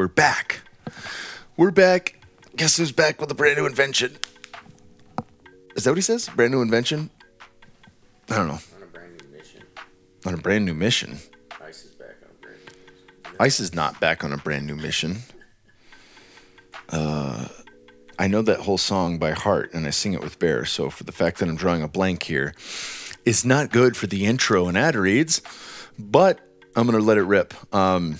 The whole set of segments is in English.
we're back. We're back. Guess who's back with a brand new invention? Is that what he says? Brand new invention? I don't know. On a brand new mission. On a brand new mission. Ice is back on a brand new mission. Ice is not back on a brand new mission. Uh, I know that whole song by heart, and I sing it with Bear. So for the fact that I'm drawing a blank here, it's not good for the intro and ad reads, but I'm gonna let it rip. Um,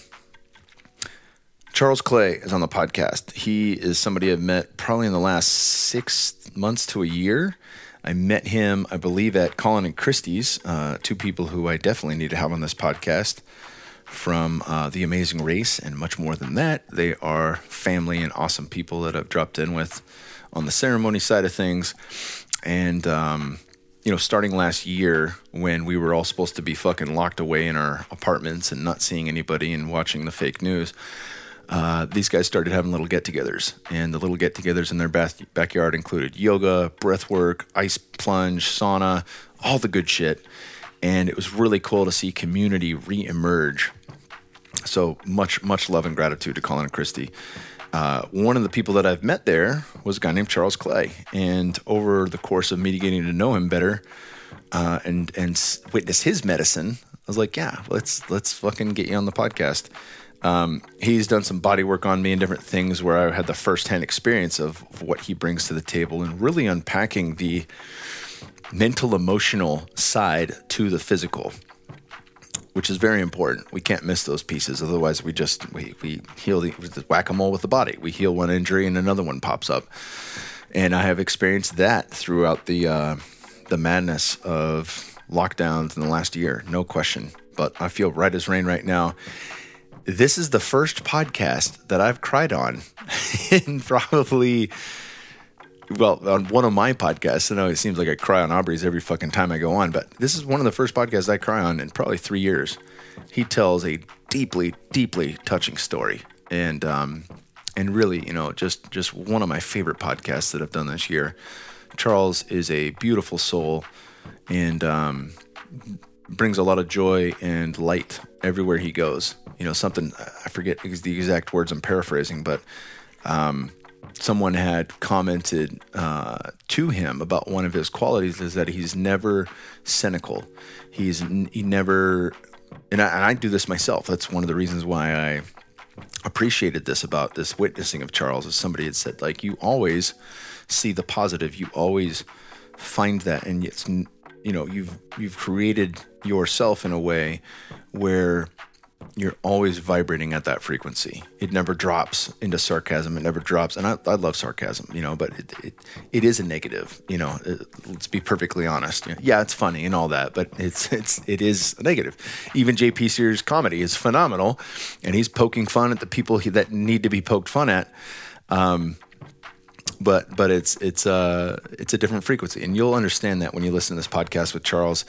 Charles Clay is on the podcast. He is somebody I've met probably in the last six months to a year. I met him, I believe, at Colin and Christie's, uh, two people who I definitely need to have on this podcast from uh, The Amazing Race and much more than that. They are family and awesome people that I've dropped in with on the ceremony side of things. And, um, you know, starting last year when we were all supposed to be fucking locked away in our apartments and not seeing anybody and watching the fake news, uh, these guys started having little get-togethers, and the little get-togethers in their bath- backyard included yoga, breath work, ice plunge, sauna, all the good shit. And it was really cool to see community re-emerge. So much, much love and gratitude to Colin and Christie. Uh, one of the people that I've met there was a guy named Charles Clay, and over the course of me getting to know him better uh, and and witness his medicine, I was like, yeah, let's let's fucking get you on the podcast. Um, he's done some body work on me and different things where I had the firsthand experience of, of what he brings to the table and really unpacking the mental emotional side to the physical which is very important. We can't miss those pieces. Otherwise we just we, we heal the whack-a-mole with the body. We heal one injury and another one pops up. And i have experienced that throughout the uh, the madness of lockdowns in the last year no question. But i feel right as rain right now this is the first podcast that i've cried on in probably well, on one of my podcasts, I know it seems like I cry on Aubrey's every fucking time I go on, but this is one of the first podcasts I cry on in probably three years. He tells a deeply, deeply touching story, and um, and really, you know, just just one of my favorite podcasts that I've done this year. Charles is a beautiful soul, and um, brings a lot of joy and light everywhere he goes. You know, something I forget the exact words I'm paraphrasing, but um, someone had commented uh, to him about one of his qualities is that he's never cynical. He's he never, and I, and I do this myself. That's one of the reasons why I appreciated this about this witnessing of Charles. Is somebody had said like you always see the positive. You always find that, and it's you know you've you've created yourself in a way where you're always vibrating at that frequency. It never drops into sarcasm. It never drops. And I, I love sarcasm, you know, but it, it, it is a negative, you know, it, let's be perfectly honest. Yeah, it's funny and all that, but it's, it's, it is a negative. Even JP Sears comedy is phenomenal and he's poking fun at the people he, that need to be poked fun at. Um, but but it's it's uh it's a different frequency, and you'll understand that when you listen to this podcast with Charles.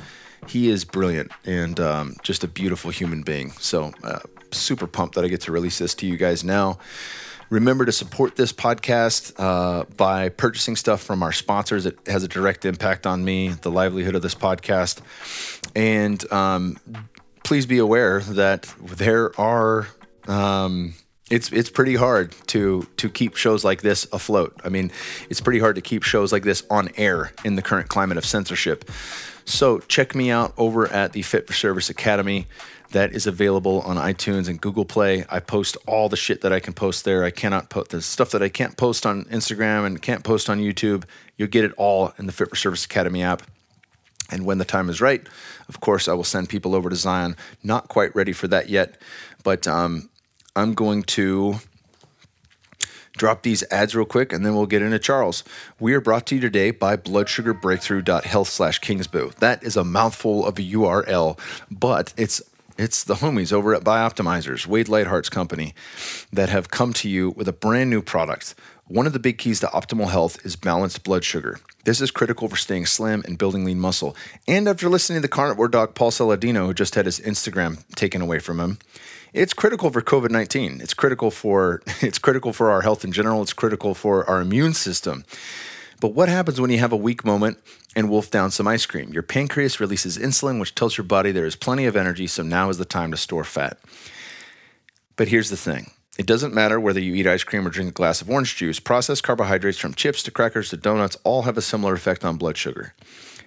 He is brilliant and um, just a beautiful human being. So uh, super pumped that I get to release this to you guys now. Remember to support this podcast uh, by purchasing stuff from our sponsors. It has a direct impact on me, the livelihood of this podcast, and um, please be aware that there are. Um, it's it's pretty hard to to keep shows like this afloat. I mean, it's pretty hard to keep shows like this on air in the current climate of censorship. So check me out over at the Fit for Service Academy. That is available on iTunes and Google Play. I post all the shit that I can post there. I cannot put the stuff that I can't post on Instagram and can't post on YouTube. You'll get it all in the Fit for Service Academy app. And when the time is right, of course, I will send people over to Zion. Not quite ready for that yet, but um, I'm going to drop these ads real quick and then we'll get into Charles. We are brought to you today by bloodsugarbreakthrough.health slash kingsboo. That is a mouthful of a URL, but it's it's the homies over at Bioptimizers, Wade Lightheart's company, that have come to you with a brand new product. One of the big keys to optimal health is balanced blood sugar. This is critical for staying slim and building lean muscle. And after listening to the carnivore doc Paul Saladino, who just had his Instagram taken away from him, it's critical for COVID nineteen. It's critical for it's critical for our health in general. It's critical for our immune system. But what happens when you have a weak moment and wolf down some ice cream? Your pancreas releases insulin, which tells your body there is plenty of energy, so now is the time to store fat. But here's the thing It doesn't matter whether you eat ice cream or drink a glass of orange juice, processed carbohydrates from chips to crackers to donuts all have a similar effect on blood sugar.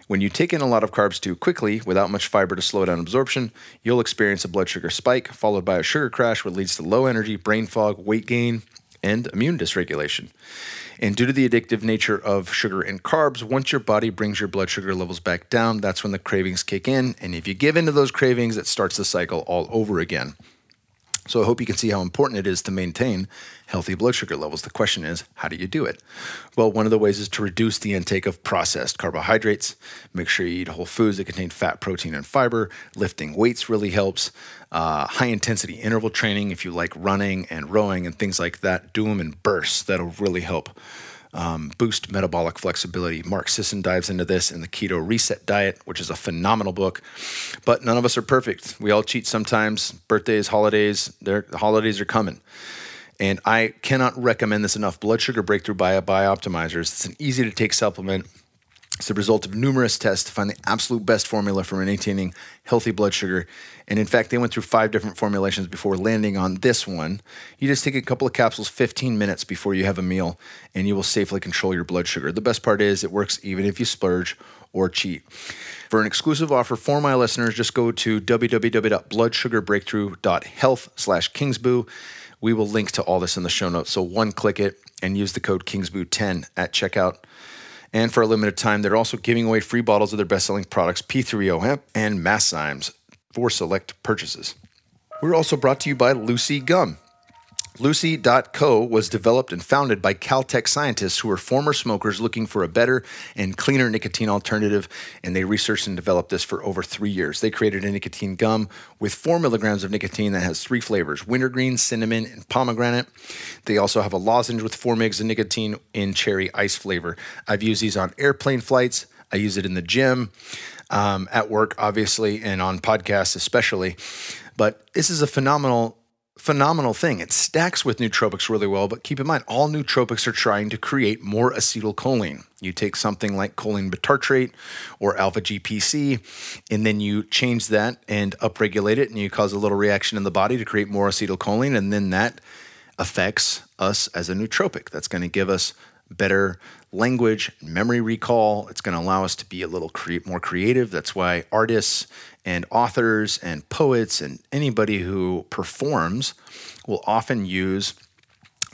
When you take in a lot of carbs too quickly without much fiber to slow down absorption, you'll experience a blood sugar spike followed by a sugar crash, which leads to low energy, brain fog, weight gain, and immune dysregulation. And due to the addictive nature of sugar and carbs, once your body brings your blood sugar levels back down, that's when the cravings kick in. And if you give in to those cravings, it starts the cycle all over again. So I hope you can see how important it is to maintain healthy blood sugar levels. The question is, how do you do it? Well, one of the ways is to reduce the intake of processed carbohydrates. Make sure you eat whole foods that contain fat, protein, and fiber. Lifting weights really helps. Uh, high intensity interval training, if you like running and rowing and things like that, do them in bursts. That'll really help um, boost metabolic flexibility. Mark Sisson dives into this in the Keto Reset Diet, which is a phenomenal book. But none of us are perfect. We all cheat sometimes. Birthdays, holidays, the holidays are coming. And I cannot recommend this enough. Blood Sugar Breakthrough by Bioptimizers. It's an easy to take supplement it's the result of numerous tests to find the absolute best formula for maintaining healthy blood sugar. And in fact, they went through five different formulations before landing on this one. You just take a couple of capsules 15 minutes before you have a meal, and you will safely control your blood sugar. The best part is it works even if you splurge or cheat. For an exclusive offer for my listeners, just go to www.bloodsugarbreakthrough.health slash kingsboo. We will link to all this in the show notes. So one click it and use the code kingsboo10 at checkout. And for a limited time, they're also giving away free bottles of their best selling products, P3-OM and Masszymes, for select purchases. We're also brought to you by Lucy Gum. Lucy.co was developed and founded by Caltech scientists who were former smokers looking for a better and cleaner nicotine alternative, and they researched and developed this for over three years. They created a nicotine gum with four milligrams of nicotine that has three flavors wintergreen, cinnamon, and pomegranate. They also have a lozenge with four megs of nicotine in cherry ice flavor. I've used these on airplane flights, I use it in the gym, um, at work, obviously, and on podcasts, especially. But this is a phenomenal phenomenal thing. It stacks with nootropics really well, but keep in mind, all nootropics are trying to create more acetylcholine. You take something like choline bitartrate or alpha GPC, and then you change that and upregulate it, and you cause a little reaction in the body to create more acetylcholine, and then that affects us as a nootropic. That's going to give us better language, memory recall. It's going to allow us to be a little cre- more creative. That's why artists and authors and poets and anybody who performs will often use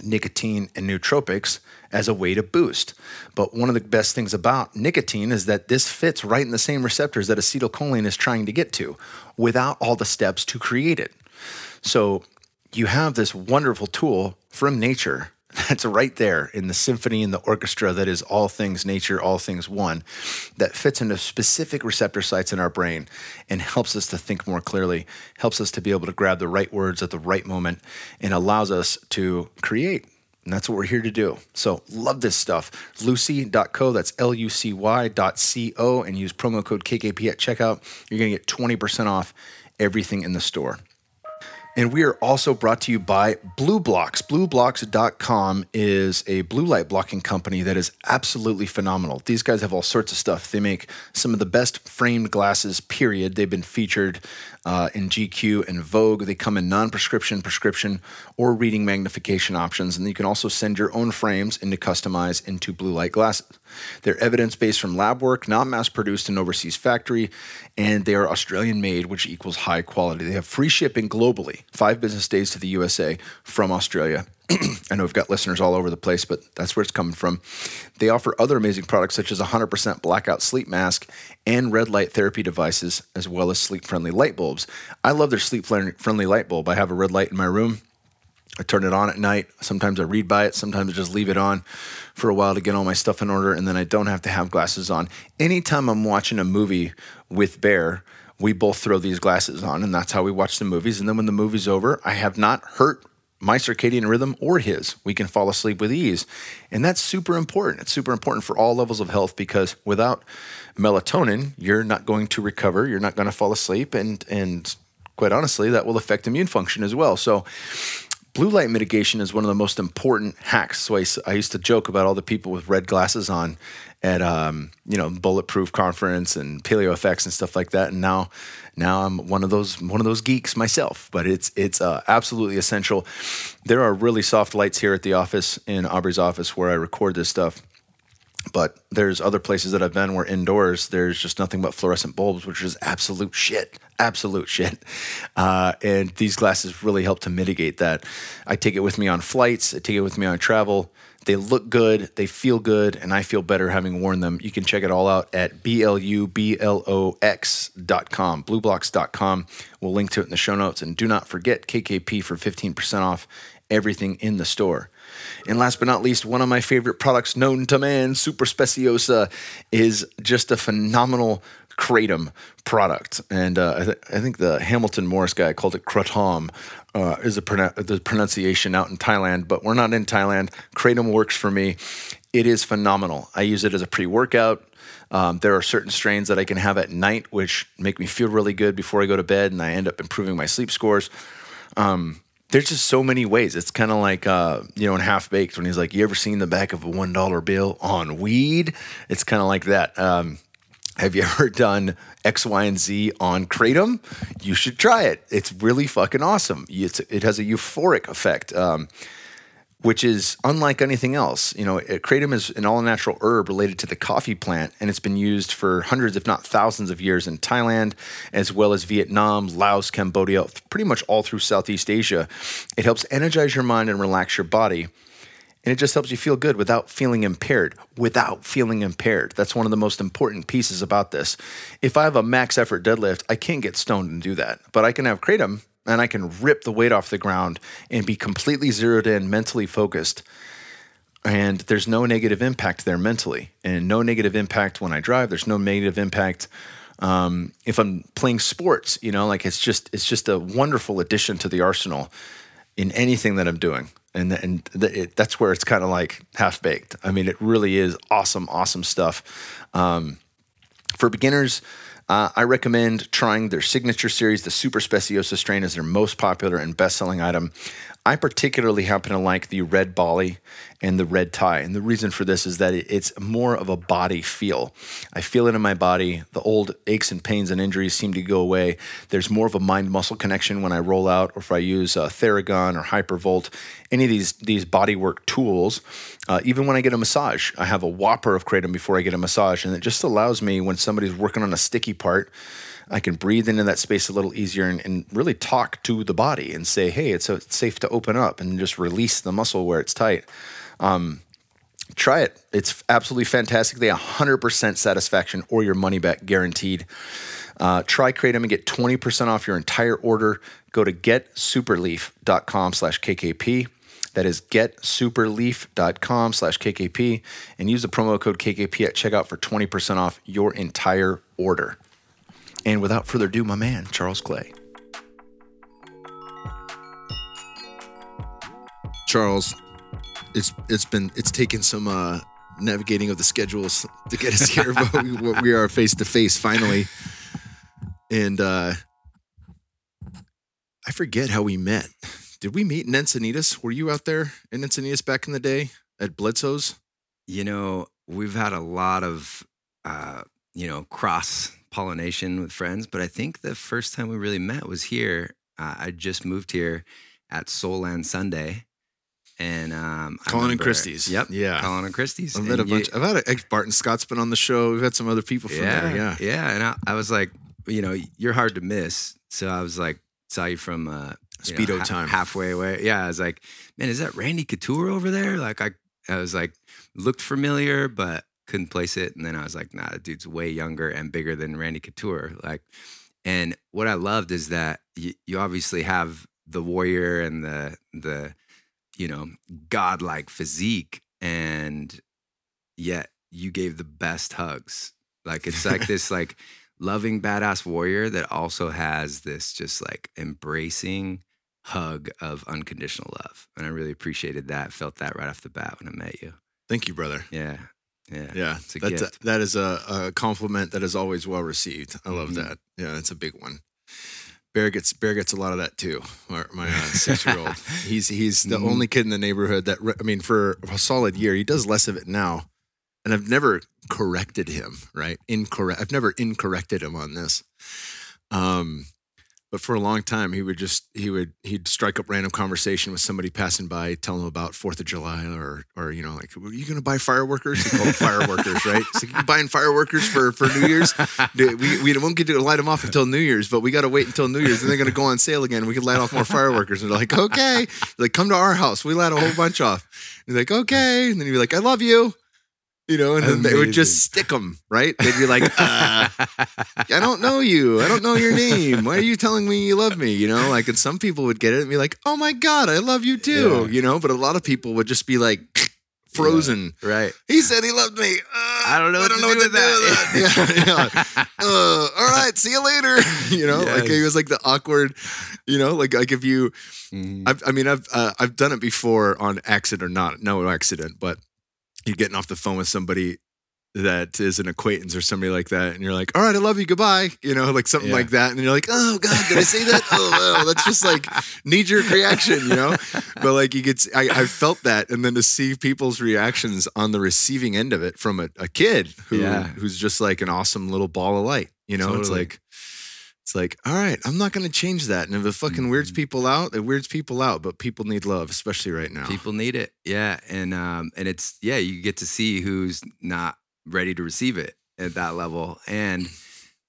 nicotine and nootropics as a way to boost. But one of the best things about nicotine is that this fits right in the same receptors that acetylcholine is trying to get to without all the steps to create it. So you have this wonderful tool from nature that's right there in the symphony and the orchestra that is all things nature, all things one, that fits into specific receptor sites in our brain and helps us to think more clearly, helps us to be able to grab the right words at the right moment, and allows us to create. And that's what we're here to do. So love this stuff. Lucy.co, that's L U C Y dot C O, and use promo code KKP at checkout. You're going to get 20% off everything in the store. And we are also brought to you by BLUblox. BLUblox.com is a blue light blocking company that is absolutely phenomenal. These guys have all sorts of stuff. They make some of the best framed glasses, period. They've been featured uh, in GQ and Vogue. They come in non prescription, prescription, or reading magnification options. And you can also send your own frames into customize into blue light glasses. They're evidence based from lab work, not mass produced in overseas factory, and they are Australian made, which equals high quality. They have free shipping globally, five business days to the USA from Australia. I know we've got listeners all over the place, but that's where it's coming from. They offer other amazing products such as 100% blackout sleep mask and red light therapy devices, as well as sleep friendly light bulbs. I love their sleep friendly light bulb. I have a red light in my room. I turn it on at night. Sometimes I read by it. Sometimes I just leave it on for a while to get all my stuff in order, and then I don't have to have glasses on. Anytime I'm watching a movie with Bear, we both throw these glasses on, and that's how we watch the movies. And then when the movie's over, I have not hurt my circadian rhythm or his. We can fall asleep with ease. And that's super important. It's super important for all levels of health because without melatonin, you're not going to recover, you're not going to fall asleep and and quite honestly, that will affect immune function as well. So blue light mitigation is one of the most important hacks. So I used to joke about all the people with red glasses on at um, you know bulletproof conference and paleo effects and stuff like that. And now now I'm one of those one of those geeks myself. But it's it's uh, absolutely essential. There are really soft lights here at the office in Aubrey's office where I record this stuff but there's other places that I've been where indoors there's just nothing but fluorescent bulbs, which is absolute shit, absolute shit. Uh, and these glasses really help to mitigate that. I take it with me on flights, I take it with me on travel. They look good, they feel good, and I feel better having worn them. You can check it all out at blublox.com, blueblocks.com. We'll link to it in the show notes. And do not forget KKP for 15% off everything in the store. And last but not least, one of my favorite products known to man, Super Speciosa, is just a phenomenal kratom product. And uh, I, th- I think the Hamilton Morris guy called it kratom, uh, is pronou- the pronunciation out in Thailand, but we're not in Thailand. Kratom works for me. It is phenomenal. I use it as a pre workout. Um, there are certain strains that I can have at night, which make me feel really good before I go to bed, and I end up improving my sleep scores there's just so many ways. It's kind of like uh, you know in Half Baked when he's like, "You ever seen the back of a one dollar bill on weed?" It's kind of like that. Um, have you ever done X, Y, and Z on kratom? You should try it. It's really fucking awesome. It's, it has a euphoric effect. Um, which is unlike anything else. You know, uh, kratom is an all natural herb related to the coffee plant, and it's been used for hundreds, if not thousands, of years in Thailand, as well as Vietnam, Laos, Cambodia, pretty much all through Southeast Asia. It helps energize your mind and relax your body. And it just helps you feel good without feeling impaired. Without feeling impaired. That's one of the most important pieces about this. If I have a max effort deadlift, I can't get stoned and do that. But I can have kratom and I can rip the weight off the ground and be completely zeroed in, mentally focused. And there's no negative impact there mentally, and no negative impact when I drive. There's no negative impact um, if I'm playing sports. You know, like it's just it's just a wonderful addition to the arsenal in anything that I'm doing. And and it, that's where it's kind of like half baked. I mean, it really is awesome, awesome stuff. Um, for beginners, uh, I recommend trying their signature series. The Super Speciosa strain is their most popular and best selling item. I particularly happen to like the red Bali and the red Thai. And the reason for this is that it's more of a body feel. I feel it in my body. The old aches and pains and injuries seem to go away. There's more of a mind muscle connection when I roll out or if I use uh, Theragun or Hypervolt, any of these, these bodywork tools. Uh, even when I get a massage, I have a whopper of kratom before I get a massage. And it just allows me when somebody's working on a sticky part, I can breathe into that space a little easier and, and really talk to the body and say, hey, it's, uh it's safe to open up and just release the muscle where it's tight. Um, try it. It's absolutely fantastic. They 100% satisfaction or your money back guaranteed. Uh, try Kratom and get 20% off your entire order. Go to getsuperleaf.com slash KKP. That is getsuperleaf.com slash KKP and use the promo code KKP at checkout for 20% off your entire order. And without further ado, my man, Charles Clay. Charles, it's it's been it's taken some uh, navigating of the schedules to get us here, but we, we are face to face finally. And uh, I forget how we met. Did we meet in Encinitas? Were you out there in Encinitas back in the day at Bledsoe's? You know, we've had a lot of, uh, you know, cross pollination with friends, but I think the first time we really met was here. Uh, I just moved here at Soul Land Sunday. And um, Colin and Christie's. Yep. Yeah. Colin and Christie's. I've met a you- bunch. I've had a, Barton Scott's been on the show. We've had some other people from yeah, there. Yeah. yeah. And I, I was like, you know, you're hard to miss. So I was like, saw you from uh, you know, Speedo ha- time. halfway away. Yeah, I was like, man, is that Randy Couture over there? Like, I, I was like, looked familiar, but couldn't place it. And then I was like, nah, that dude's way younger and bigger than Randy Couture. Like, and what I loved is that you, you obviously have the warrior and the the you know godlike physique, and yet you gave the best hugs. Like it's like this like loving badass warrior that also has this just like embracing hug of unconditional love. And I really appreciated that. Felt that right off the bat when I met you. Thank you, brother. Yeah. Yeah. Yeah, a that's gift. that is a, a compliment that is always well received. I love Mhm. that. Yeah, it's a big one. Bear gets Bear gets a lot of that too. My, my uh, six year old. He's he's the Mhm. only kid in the neighborhood that I mean, for a solid year, he does less of it now, and I've never corrected him. Right? Incorrect. I've never incorrected him on this. Um, but for a long time, he would just he would he'd strike up random conversation with somebody passing by, tell them about Fourth of July or or you know like, are you gonna buy fireworkers? He called fireworkers, right? So you buying fireworkers for for New Year's? We, we won't get to light them off until New Year's, but we got to wait until New Year's, and they're going to go on sale again. We can light off more fireworkers. And they're like, okay, they're like come to our house. We light a whole bunch off. And they're like, okay, and then you'd be like, I love you, you know, and then they would just stick them, right? They'd be like, uh, I don't know you. I don't know your name. Why are you telling me you love me? You know, like, and some people would get it and be like, oh my God, I love you too, Yeah. you know, but a lot of people would just be like, frozen. right. He said he loved me. Uh, I don't know what to do with that. with that. yeah, yeah. Uh, all right, see you later. you know, like he was like the awkward. You know, like like if you. I've, I mean, I've uh, I've done it before on accident or not, no accident, but you're getting off the phone with somebody that is an acquaintance or somebody like that, and you're like, all right, I love you, goodbye. You know, like something Yeah. like that, and you're like, oh god, did I say that? oh, wow, that's just like knee jerk reaction, you know. But like you get, I, I felt that, and then to see people's reactions on the receiving end of it from a, a kid who Yeah. who's just like an awesome little ball of light, you know, it's like. It's like, all right, I'm not going to change that. And if it fucking weirds Mhm. people out, it weirds people out. But people need love, especially right now. People need it. Yeah. And um and it's yeah, you get to see who's not ready to receive it at that level. And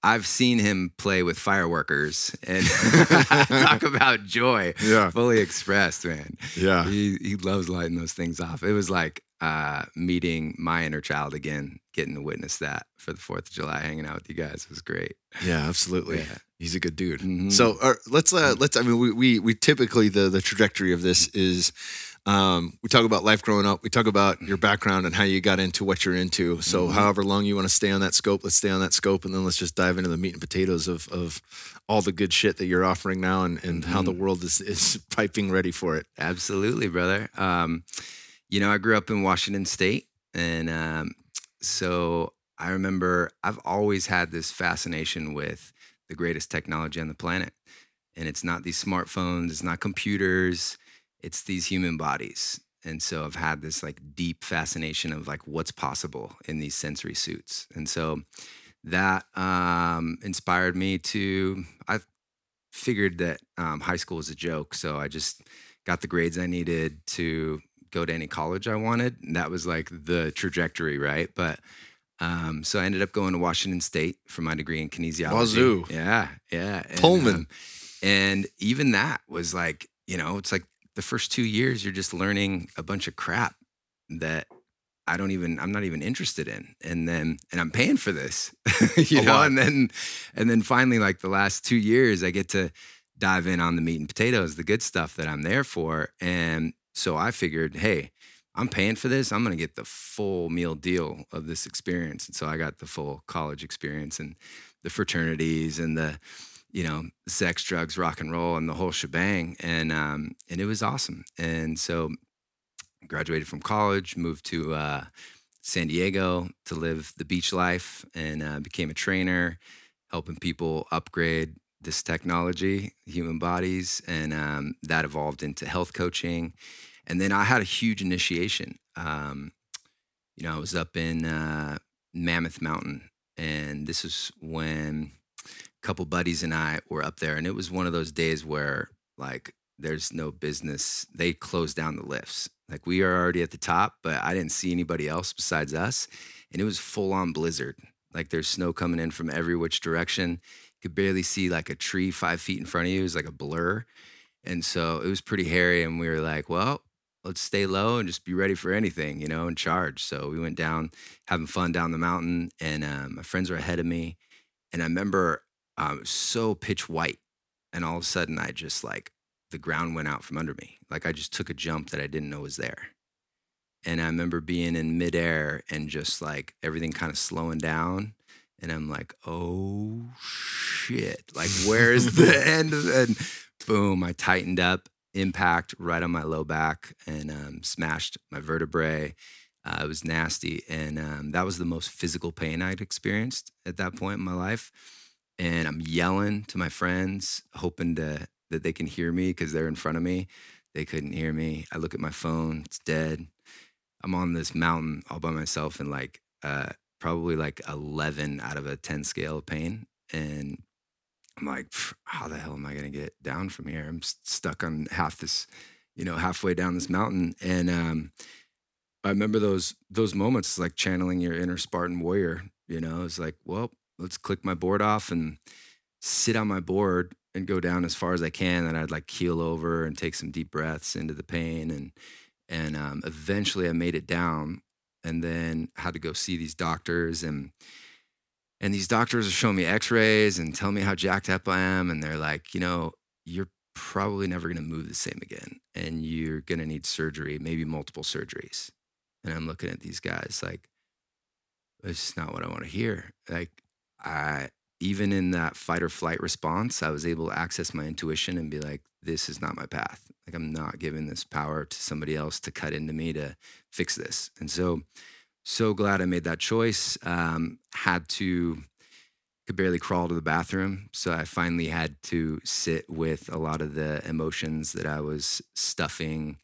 I've seen him play with fireworkers and talk about joy yeah, fully expressed, man. yeah, He he loves lighting those things off. It was like uh meeting my inner child again, getting to witness that for the Fourth of July, hanging out with you guys was great. yeah, absolutely. Yeah. He's a good dude. Mhm. So uh, let's uh, let's. I mean, we, we we typically the the trajectory of this is. Um, we talk about life growing up. We talk about your background and how you got into what you're into. So, Mhm. however long you want to stay on that scope, let's stay on that scope, and then let's just dive into the meat and potatoes of of all the good shit that you're offering now, and and how the Mhm. world is is piping ready for it. Absolutely, brother. Um, you know, I grew up in Washington State, and um, so I remember I've always had this fascination with the greatest technology on the planet, and it's not these smartphones, it's not computers, it's these human bodies. And so I've had this like deep fascination of like what's possible in these sensory suits, and so that um, inspired me to. I figured that um, high school was a joke, so I just got the grades I needed to go to any college I wanted. And that was like the trajectory, right? But um, so I ended up going to Washington State for my degree in kinesiology. Wazoo. Yeah, yeah. And, Pullman. um, and even that was like, you know, it's like the first two years you're just learning a bunch of crap that I don't even I'm not even interested in. And then and I'm paying for this. you A know, lot. and then and then finally like the last 2 years I get to dive in on the meat and potatoes, the good stuff that I'm there for. And so I figured, hey, I'm paying for this. I'm going to get the full meal deal of this experience. And so I got the full college experience and the fraternities and the, you know, sex, drugs, rock and roll, and the whole shebang. And um, and it was awesome. And so graduated from college, moved to uh, San Diego to live the beach life, and uh, became a trainer, helping people upgrade this technology, human bodies, and um, that evolved into health coaching. And then I had a huge initiation. Um, you know, I was up in uh, Mammoth Mountain, and this is when a couple buddies and I were up there, and it was one of those days where like there's no business. They closed down the lifts. Like we are already at the top, but I didn't see anybody else besides us, and it was full on blizzard. Like there's snow coming in from every which direction. You could barely see like a tree five feet in front of you. It was like a blur. And so it was pretty hairy. And we were like, well, let's stay low and just be ready for anything, you know, and charge. So we went down, having fun down the mountain. And um, my friends were ahead of me. And I remember um, so pitch white. And all of a sudden, I just like, the ground went out from under me. Like I just took a jump that I didn't know was there. And I remember being in midair and just like everything kind of slowing down. And I'm like, oh shit. Like, where's the end? of And boom, I tightened up, impact right on my low back and um, smashed my vertebrae. Uh, it was nasty. And um, that was the most physical pain I'd experienced at that point in my life. and I'm yelling to my friends, hoping to that they can hear me because they're in front of me. They couldn't hear me. I look at my phone; it's dead. I'm on this mountain all by myself and like uh, probably like 11 out of a 10 scale of pain, and I'm like, how the hell am I gonna get down from here? I'm stuck on half this, you know, halfway down this mountain, and um, I remember those those moments like channeling your inner Spartan warrior. You know, it's like, well, let's click my board off and sit on my board and go down as far as I can. And I'd like keel over and take some deep breaths into the pain, and and um, eventually I made it down, and then had to go see these doctors and. And these doctors are showing me x-rays and telling me how jacked up I am. And they're like, you know, you're probably never going to move the same again. And you're going to need surgery, maybe multiple surgeries. And I'm looking at these guys like, it's not what I want to hear. Like, I, even in that fight or flight response, I was able to access my intuition and be like, this is not my path. Like, I'm not giving this power to somebody else to cut into me to fix this. And so, so glad I made that choice. Um, had to, could barely crawl to the bathroom. So I finally had to sit with a lot of the emotions that I was stuffing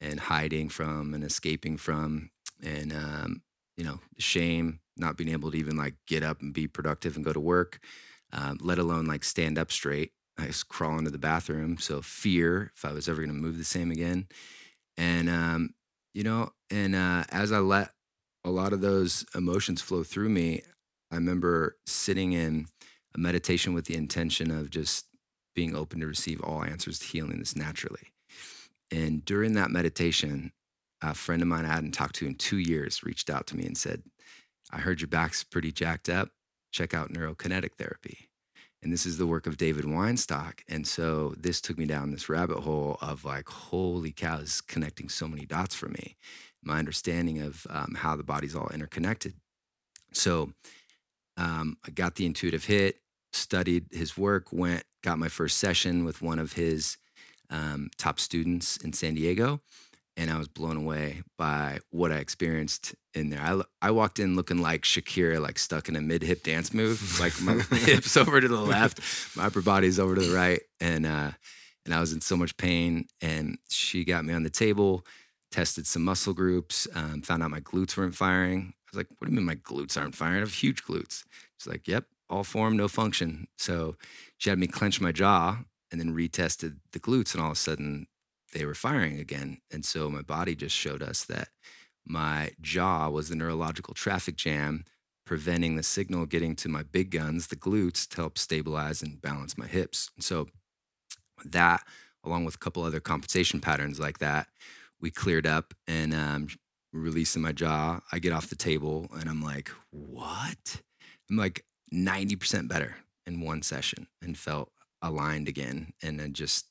and hiding from and escaping from. And, um, you know, shame, not being able to even like get up and be productive and go to work, um, let alone like stand up straight. I was crawling to the bathroom. So fear, if I was ever going to move the same again. And, um, you know, and uh, as I let a lot of those emotions flow through me, I remember sitting in a meditation with the intention of just being open to receive all answers to healing this naturally. And during that meditation, a friend of mine I hadn't talked to in two years reached out to me and said, I heard your back's pretty jacked up. Check out neurokinetic therapy. And this is the work of David Weinstock. And so this took me down this rabbit hole of like, holy cow, this is connecting so many dots for me. My understanding of um, how the body's all interconnected. So um, I got the intuitive hit, studied his work, went, got my first session with one of his um, top students in San Diego. And I was blown away by what I experienced in there. I, I walked in looking like Shakira, like stuck in a mid hip dance move, like my hips over to the left, my upper body's over to the right. And, uh, and I was in so much pain. And she got me on the table, tested some muscle groups, um, found out my glutes weren't firing. I was like, what do you mean my glutes aren't firing? I have huge glutes. She's like, yep, all form, no function. So she had me clench my jaw and then retested the glutes, and all of a sudden they were firing again. And so my body just showed us that my jaw was the neurological traffic jam preventing the signal getting to my big guns, the glutes, to help stabilize and balance my hips. And so that, along with a couple other compensation patterns like that, we cleared up and um, releasing my jaw. I get off the table and I'm like, what? I'm like 90% better in one session and felt aligned again. And then just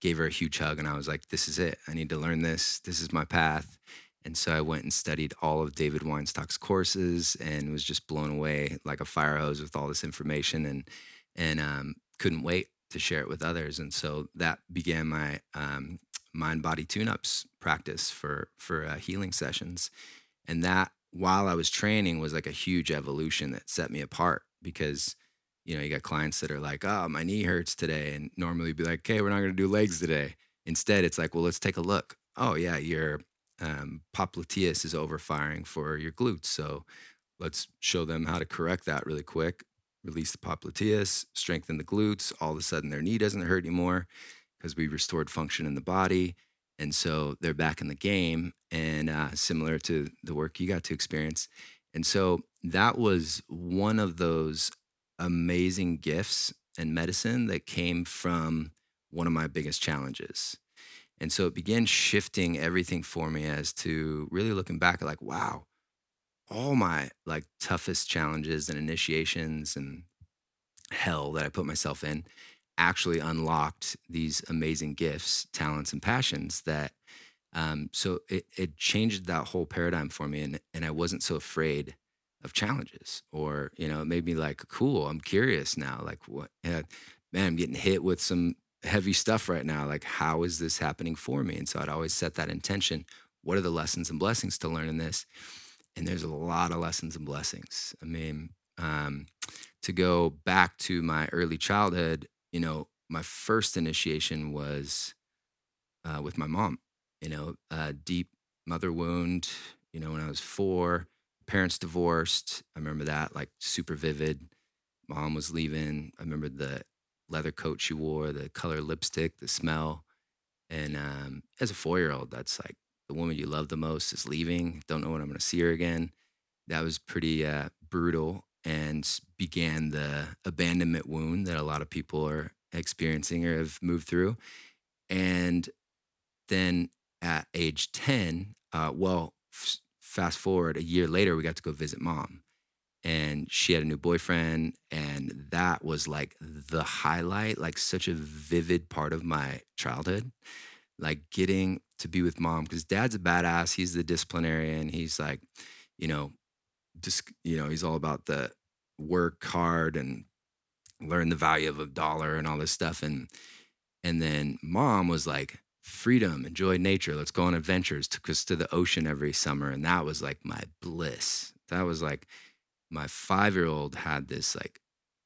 gave her a huge hug and I was like, this is it. I need to learn this. This is my path. And so I went and studied all of David Weinstock's courses and was just blown away like a fire hose with all this information and and um, couldn't wait to share it with others. And so that began my um, mind body tune-ups practice for for uh, healing sessions. And that while I was training was like a huge evolution that set me apart because you know, you got clients that are like, oh, my knee hurts today. And normally be like, okay, we're not going to do legs today. Instead, it's like, well, let's take a look. Oh, yeah, your um, popliteus is overfiring for your glutes. So let's show them how to correct that really quick. Release the popliteus, strengthen the glutes. All of a sudden, their knee doesn't hurt anymore because we restored function in the body. And so they're back in the game and uh, similar to the work you got to experience. And so that was one of those amazing gifts and medicine that came from one of my biggest challenges. And so it began shifting everything for me as to really looking back at like, wow, all my like toughest challenges and initiations and hell that I put myself in actually unlocked these amazing gifts, talents, and passions that um, so it, it changed that whole paradigm for me and, and I wasn't so afraid of challenges or you know it made me like cool i'm curious now like what yeah, man i'm getting hit with some heavy stuff right now like how is this happening for me? And so i'd always set that intention what are the lessons and blessings to learn in this? And there's a lot of lessons and blessings. I mean um, to go back to my early childhood, you know, my first initiation was uh, with my mom. You know, a deep mother wound. You know, when I was four, parents divorced. I remember that like super vivid. Mom was leaving. I remember the leather coat she wore, the color lipstick, the smell. And um, as a four year old, that's like the woman you love the most is leaving. Don't know when I'm going to see her again. That was pretty uh, brutal and began the abandonment wound that a lot of people are experiencing or have moved through. And then at age 10, uh, well, f- fast forward a year later, we got to go visit mom. And she had a new boyfriend. And that was like the highlight, like such a vivid part of my childhood. Like getting to be with mom, because dad's a badass. He's the disciplinarian. He's like, you know, just, you know, he's all about the work hard and learn the value of a dollar and all this stuff. And, and then mom was like, freedom, enjoy nature. Let's go on adventures. Took us to the ocean every summer. And that was like my bliss. That was like my five year old had this like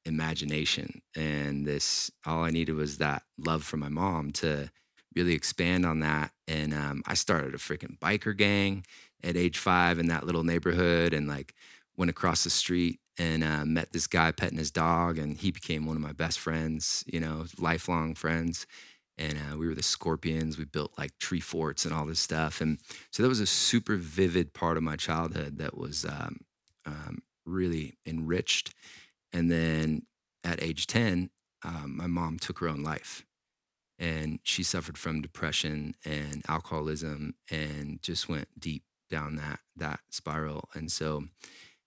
imagination. And this, all I needed was that love from my mom to really expand on that. And um, I started a freaking biker gang at age five in that little neighborhood and like went across the street and uh, met this guy petting his dog. And he became one of my best friends, you know, lifelong friends. And uh, we were the scorpions. We built like tree forts and all this stuff. And so that was a super vivid part of my childhood that was um, um, really enriched. And then at age 10 um, my mom took her own life. And she suffered from depression and alcoholism and just went deep down that that spiral and so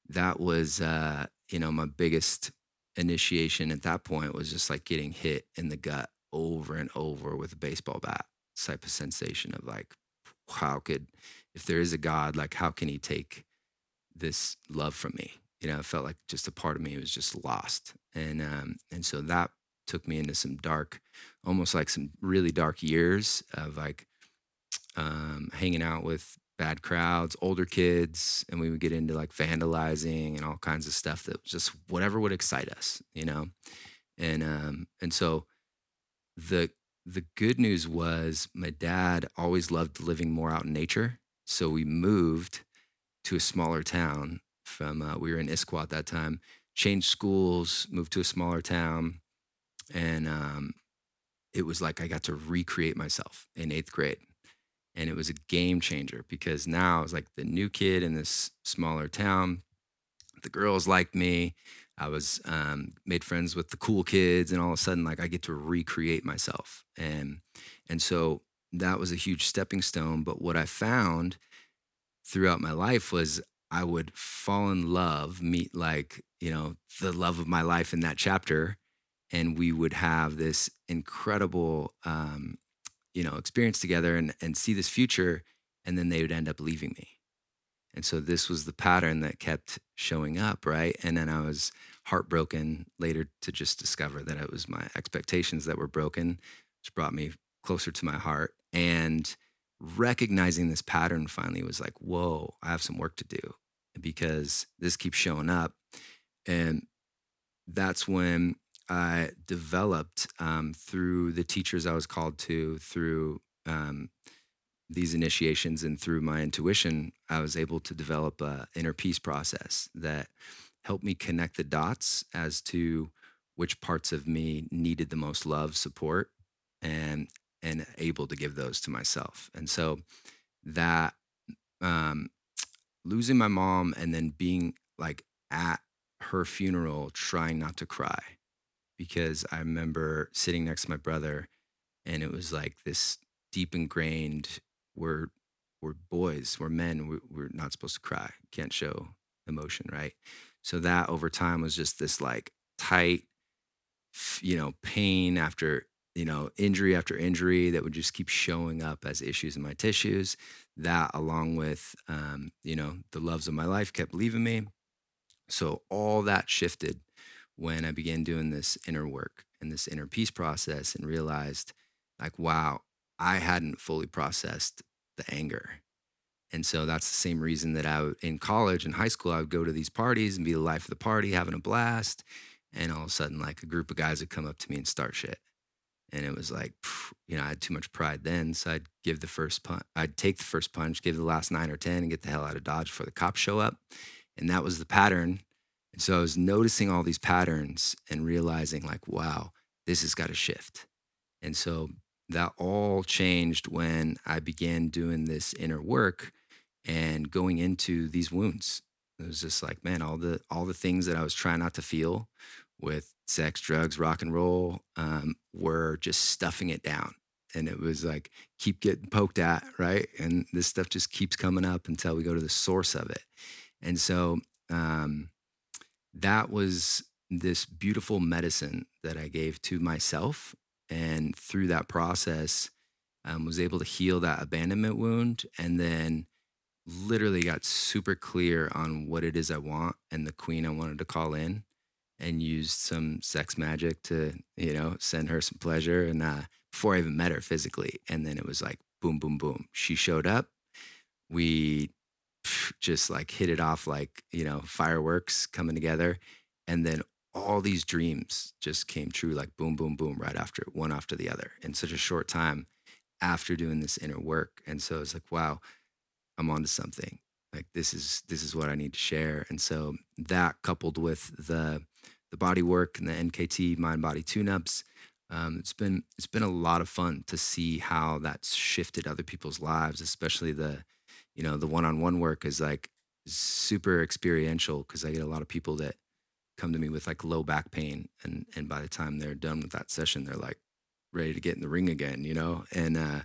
that was uh, you know my biggest initiation at that point was just like getting hit in the gut over and over with a baseball bat type of sensation of like, how could, if there is a God, like, how can he take this love from me? You know, it felt like just a part of me was just lost. And, um, and so that took me into some dark, almost like some really dark years of like um, hanging out with bad crowds, older kids, and we would get into like vandalizing and all kinds of stuff that just whatever would excite us, you know. And um, and so the the good news was my dad always loved living more out in nature. So we moved to a smaller town from, uh, we were in Issaquah at that time, changed schools, moved to a smaller town. And um, it was like I got to recreate myself in eighth grade. And it was a game changer because now I was like the new kid in this smaller town. The girls liked me. I was um, made friends with the cool kids, and all of a sudden, like I get to recreate myself, and and so that was a huge stepping stone. But what I found throughout my life was I would fall in love, meet like you know the love of my life in that chapter, and we would have this incredible um, you know experience together and and see this future, and then they would end up leaving me and so this was the pattern that kept showing up, right? And then I was heartbroken later to just discover that it was my expectations that were broken, which brought me closer to my heart. And recognizing this pattern finally was like, whoa, I have some work to do because this keeps showing up. And that's when I developed um, through the teachers I was called to, through um, these initiations and through my intuition, I was able to develop an inner peace process that helped me connect the dots as to which parts of me needed the most love, support, and and able to give those to myself. And so that um, losing my mom and then being like at her funeral, trying not to cry, because I remember sitting next to my brother, and it was like this deep ingrained we're we're boys, we're men, we, we're not supposed to cry, can't show emotion, right? So that over time was just this like tight, you know, pain after you know injury after injury that would just keep showing up as issues in my tissues. That along with um, you know the loves of my life kept leaving me. So all that shifted when I began doing this inner work and this inner peace process and realized like wow I hadn't fully processed the anger. And so that's the same reason that I, in college and high school, I would go to these parties and be the life of the party, having a blast. and all of a sudden, like a group of guys would come up to me and start shit. And it was like, you know, I had too much pride then. So I'd give the first punch, I'd take the first punch, give the last nine or 10 and get the hell out of Dodge before the cops show up. And that was the pattern. And so I was noticing all these patterns and realizing, like, wow, this has got to shift. And so that all changed when I began doing this inner work and going into these wounds. It was just like, man, all the all the things that I was trying not to feel with sex, drugs, rock and roll, um, were just stuffing it down. And it was like, keep getting poked at, right? And this stuff just keeps coming up until we go to the source of it. And so um, that was this beautiful medicine that I gave to myself. And through that process, um, was able to heal that abandonment wound and then literally got super clear on what it is I want and the queen I wanted to call in and used some sex magic to, you know, send her some pleasure. And uh, before I even met her physically. And then it was like, boom, boom, boom. She showed up. We just like hit it off like, you know, fireworks coming together. And then all these dreams just came true like boom, boom, boom, right after one after the other in such a short time after doing this inner work. And so it's like, wow, I'm onto something. Like this is this is what I need to share. And so that coupled with the the body work and the NKT mind body tune-ups, um, it's been it's been a lot of fun to see how that's shifted other people's lives, especially the you know the one-on-one work is like super experiential because I get a lot of people that come to me with like low back pain and and by the time they're done with that session they're like ready to get in the ring again you know? And uh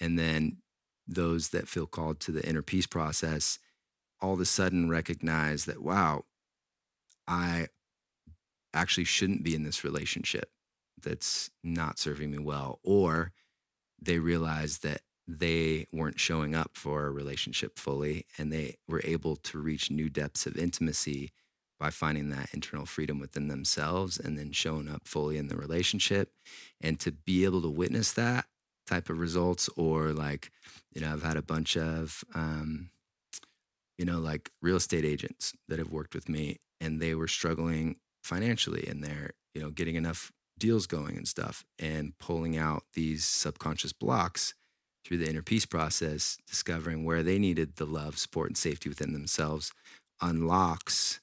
and then those that feel called to the inner peace process all of a sudden recognize that wow i actually shouldn't be in this relationship that's not serving me well or they realize that they weren't showing up for a relationship fully and they were able to reach new depths of intimacy by finding that internal freedom within themselves and then showing up fully in the relationship. And to be able to witness that type of results or like you know i've had a bunch of um, you know like real estate agents that have worked with me and they were struggling financially and they're you know getting enough deals going and stuff and pulling out these subconscious blocks through the inner peace process discovering where they needed the love support and safety within themselves unlocks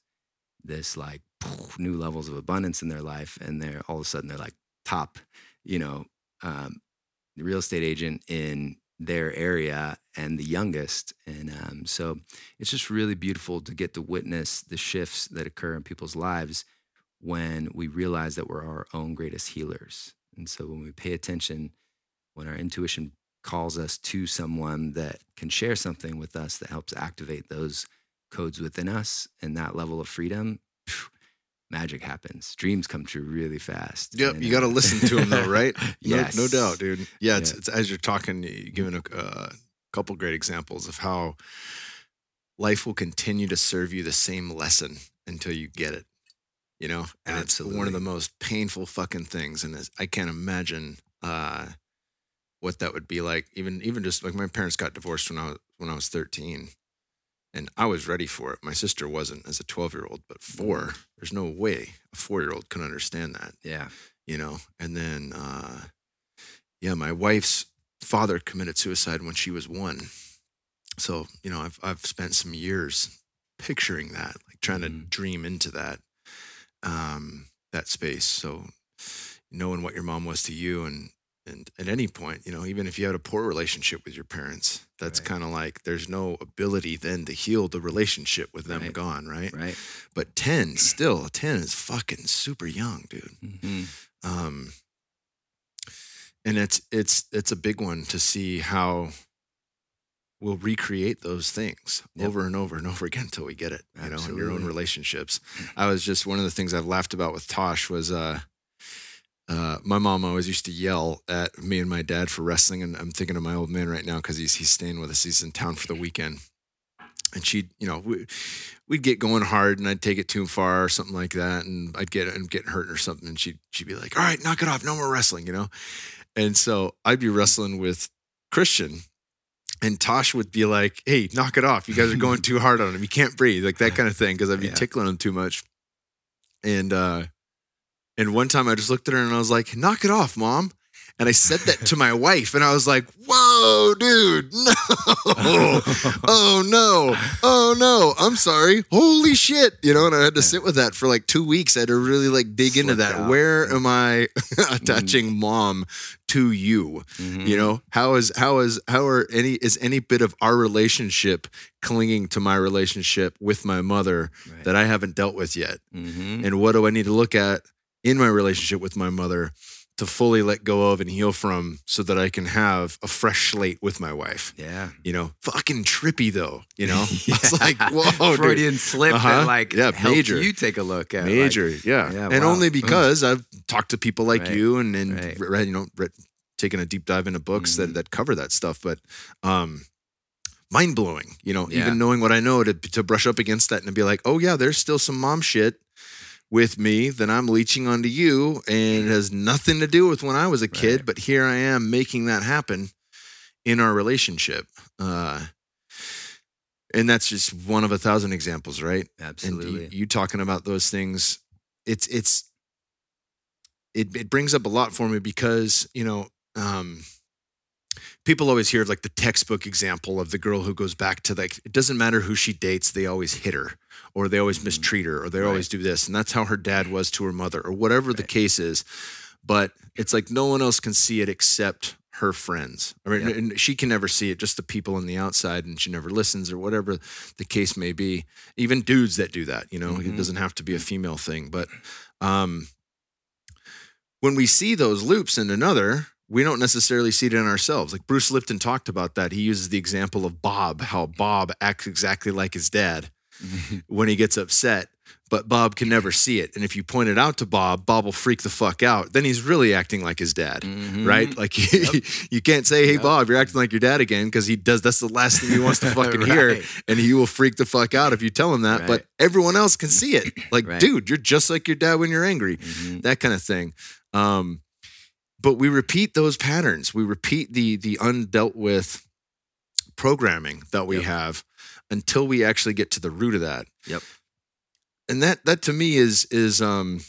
this like new levels of abundance in their life and they're all of a sudden they're like top you know um, real estate agent in their area and the youngest. And um, so it's just really beautiful to get to witness the shifts that occur in people's lives when we realize that we're our own greatest healers. And so when we pay attention when our intuition calls us to someone that can share something with us that helps activate those codes within us and that level of freedom, phew, magic happens. Dreams come true really fast. Yep, And, you got to listen to them though, right? No, yes. no doubt, dude. Yeah, it's, Yeah. it's as you're talking, you're giving a uh, couple great examples of how life will continue to serve you the same lesson until you get it. You know, and it's one of the most painful fucking things, and I can't imagine uh, what that would be like. Even even just like my parents got divorced when I was when I was 13, and I was ready for it. My sister wasn't as a 12 year old, but four, there's no way a four year old can understand that Yeah. you know and then uh yeah my wife's father committed suicide when she was one so you know i've i've spent some years picturing that like trying to Mhm. dream into that um that space so knowing what your mom was to you and and at any point you know even if you had a poor relationship with your parents that's Right. kind of like there's no ability then to heal the relationship with them Right. gone right Right. but 10 still 10 is fucking super young dude hmm um, and it's it's it's a big one to see how we'll recreate those things Yep. over and over and over again until we get it you know in your own relationships i was just one of the things i've laughed about with tosh was uh uh, my mom always used to yell at me and my dad for wrestling, and I'm thinking of my old man right now because he's he's staying with us. He's in town for the weekend, and she'd you know we, we'd get going hard, and I'd take it too far or something like that, and I'd get and get hurt or something, and she'd she'd be like, "All right, knock it off, no more wrestling," you know, and so I'd be wrestling with Christian. And Tosh would be like, "Hey, knock it off! You guys are going too hard on him. You can't breathe, like that kind of thing." Because I'd be Yeah. tickling him too much. And uh, And one time I just looked at her and I was like, knock it off, mom. And I said that to my wife, and I was like, whoa, dude, no. oh, no. Oh, no. I'm sorry. Holy shit. You know, and I had to sit with that for like two weeks. I had to really like dig into that. out. Where am I attaching mom to you? Mhm. You know, how is, how is, how are any, is any bit of our relationship clinging to my relationship with my mother Right. that I haven't dealt with yet? Mhm. and what do I need to look at in my relationship with my mother to fully let go of and heal from so that I can have a fresh slate with my wife. Yeah. You know, fucking trippy though, you know? Yeah. It's like, whoa, dude. Freudian slip Uh-huh. that like Yeah, major. you take a look at like- Major, yeah. yeah, and wow. only Mm. because I've talked to people like Right, you and, and right. read, you know, read, taken a deep dive into books Mhm. that, that cover that stuff. But um, mind blowing, you know, Yeah. even knowing what I know to, to brush up against that and to be like, oh, yeah, there's still some mom shit with me that I'm leeching onto you and it has nothing to do with when I was a kid, Right. but here I am making that happen in our relationship. Uh, and that's just one of a thousand examples, right? and Absolutely. you, you talking about those things it's it's it, it brings up a lot for me because you know um people always hear like the textbook example of the girl who goes back to like it doesn't matter who she dates they always hit her or they always Mhm. mistreat her or they Right. always do this and that's how her dad was to her mother or whatever the case is but it's like no one else can see it except her friends i mean Yep. and she can never see it just the people on the outside and she never listens or whatever the case may be even dudes that do that you know it Mhm. doesn't have to be a female thing but um when we see those loops in another we don't necessarily see it in ourselves like bruce lipton talked about that he uses the example of bob how bob acts exactly like his dad when he gets upset but bob can never see it and if you point it out to bob bob will freak the fuck out then he's really acting like his dad Mhm. right? Like you can't say, "Hey, Yep. Bob, you're acting like your dad again," because he does. That's the last thing he wants to fucking hear, and he will freak the fuck out if you tell him that. Right. But everyone else can see it. Like, Right. dude, you're just like your dad when you're angry. Mhm. That kind of thing. Um, but we repeat those patterns. We repeat the the undealt with programming that we Yep. have until we actually get to the root of that. Yep. And that that to me is is um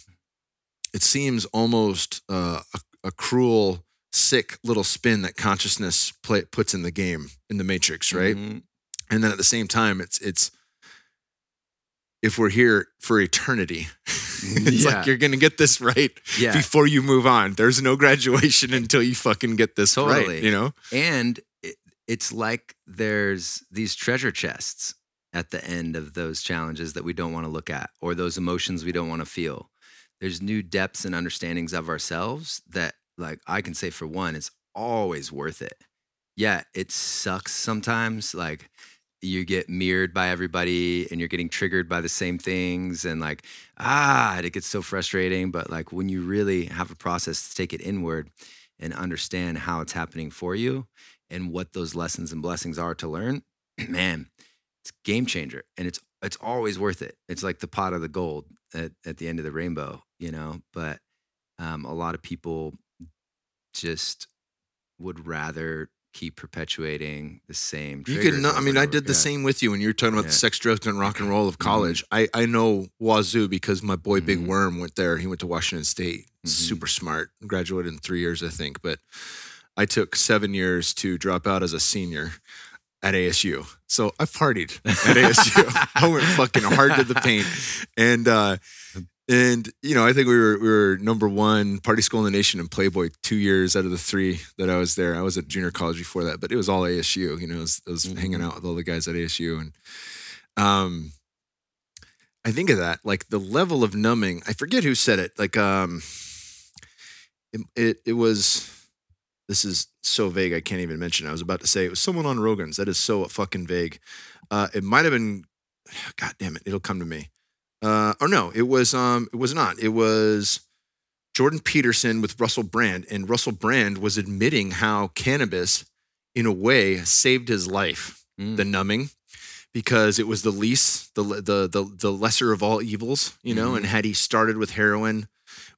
it seems almost uh, a, a cruel, sick little spin that consciousness play, puts in the game in the matrix, right? Mhm. And then at the same time, it's it's if we're here for eternity, it's Yeah. like you're gonna get this right Yeah. before you move on. There's no graduation until you fucking get this right. You know? and it, it's like there's these treasure chests at the end of those challenges that we don't want to look at or those emotions we don't want to feel there's new depths and understandings of ourselves that like i can say for one it's always worth it yeah it sucks sometimes like you get mirrored by everybody and you're getting triggered by the same things and like ah it gets so frustrating. But like when you really have a process to take it inward and understand how it's happening for you and what those lessons and blessings are to learn man it's game changer. And it's it's always worth it. It's like the pot of the gold at, at the end of the rainbow you know? But um, a lot of people just would rather keep perpetuating the same You can know, I mean, I did the Yeah. same with you when you were talking about the sex, drugs, and rock and roll of college. I, I know Wazzu because my boy Big Mhm. Worm went there. He went to Washington State. Mhm. Super smart. Graduated in three years, I think. But I took seven years to drop out as a senior at ASU. So I partied at ASU. I went fucking hard to the paint. And uh and you know, I think we were we were number one party school in the nation in Playboy two years out of the three that I was there. I was at junior college before that, but it was all ASU. You know, I was, I was Mhm. hanging out with all the guys at ASU, and um, I think of that like the level of numbing. I forget who said it. Like um, it it, it was. This is so vague. I can't even mention. it. I was about to say it was someone on Rogan's. That is so fucking vague. Uh, it might have been. God damn it! It'll come to me. Uh, or no, it was. Um, it was not. It was Jordan Peterson with Russell Brand, and Russell Brand was admitting how cannabis, in a way, saved his life. Mm. The numbing, because it was the least, the the the, the lesser of all evils, you know. Mhm. And had he started with heroin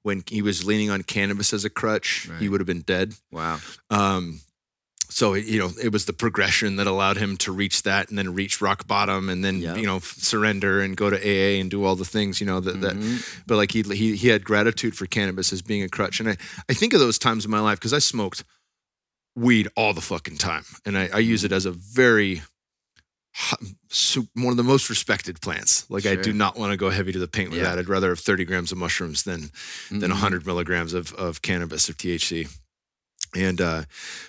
when he was leaning on cannabis as a crutch, he would have been dead. wow Um, so you know it was the progression that allowed him to reach that and then reach rock bottom and then Yep. you know surrender and go to AA and do all the things you know that, that Mhm. but like he, he he had gratitude for cannabis as being a crutch and I I think of those times in my life because I smoked weed all the fucking time and I, I use it as a very one of the most respected plants like I do not want to go heavy to the paint with Yeah. that I'd rather have 30 grams of mushrooms than than Mhm. 100 milligrams of, of cannabis or THC. And, uh,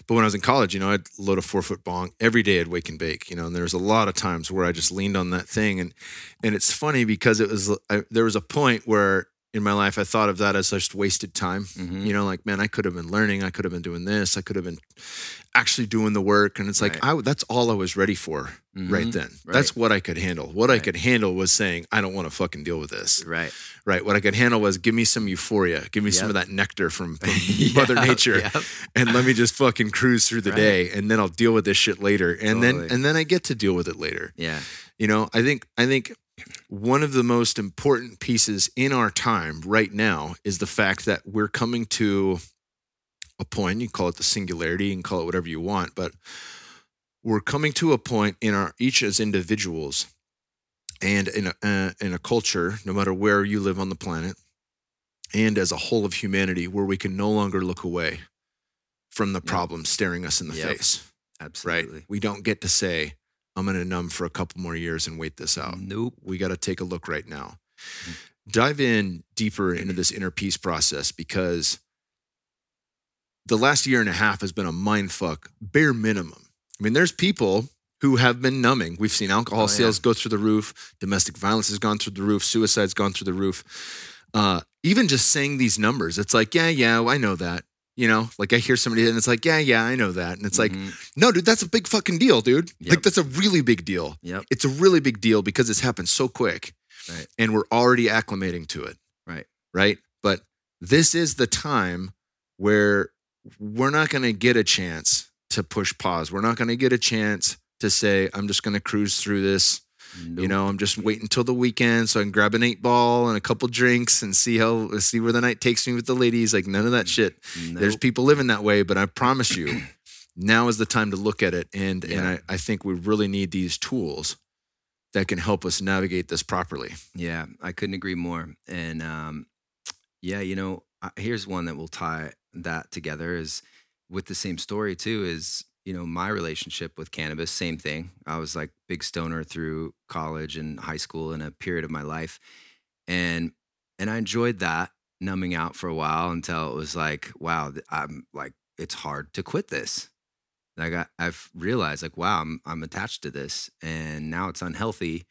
but when I was in college, you know, I'd load a four foot bong every day. I'd wake and bake, you know, and there was a lot of times where I just leaned on that thing. And, and it's funny because it was, I, there was a point where in my life I thought of that as just wasted time. Mhm. You know, like, man, I could have been learning. I could have been doing this. I could have been actually doing the work. And it's like, Right. I, that's all I was ready for right Mhm. then. Right. That's what I could handle. What I could handle was saying, I don't want to fucking deal with this Right. right? What I could handle was give me some euphoria, give me some of that nectar from, from Yeah, Mother Nature, yep. and let me just fucking cruise through the Right. day, and then I'll deal with this shit later, and then and then I get to deal with it later. Yeah. You know, I think I think one of the most important pieces in our time right now is the fact that we're coming to a point. You call it the singularity, you can call it whatever you want, but we're coming to a point in our each as individuals and in a, uh, in a culture, no matter where you live on the planet, and as a whole of humanity, where we can no longer look away from the Yep. problem staring us in the Yep. face. Absolutely. Right? We don't get to say, "I'm going to numb for a couple more years and wait this out." Nope. We got to take a look right now. Mm. Dive in deeper into this inner peace process because the last year and a half has been a mind fuck, bare minimum. I mean, there's people who have been numbing. We've seen alcohol Oh, yeah. sales go through the roof, domestic violence has gone through the roof, suicide's gone through the roof. Uh, even just saying these numbers, it's like, yeah, yeah, I know that. You know, like I hear somebody and it's like, yeah, yeah, I know that. And it's like, Mhm. no, dude, that's a big fucking deal, dude. Like that's a really big deal. Yep. It's a really big deal because it's happened so quick. Right. And we're already acclimating to it. Right. Right. But this is the time where we're not going to get a chance to push pause. We're not going to get a chance to say, I'm just going to cruise through this. You know, I'm just waiting until the weekend so I can grab an eight ball and a couple drinks and see how see where the night takes me with the ladies. Like none of that shit. There's people living that way, but I promise you, now is the time to look at it. And and I, I think we really need these tools that can help us navigate this properly. Yeah, I couldn't agree more. And um, yeah, you know, here's one that will tie that together is with the same story too. Is you know my relationship with cannabis, same thing. I was like big stoner through college and high school in a period of my life, and and I enjoyed that numbing out for a while until it was like, wow, I'm like it's hard to quit this. Like I, I've realized, like, wow, I'm I'm attached to this, and now it's unhealthy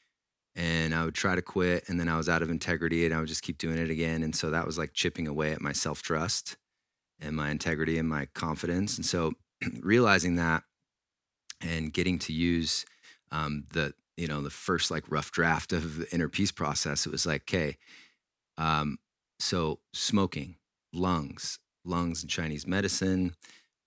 and I would try to quit and then I was out of integrity and I would just keep doing it again and so that was like chipping away at my self-trust and my integrity and my confidence and so realizing that and getting to use um, the you know the first like rough draft of the inner peace process it was like okay um, so smoking lungs lungs in chinese medicine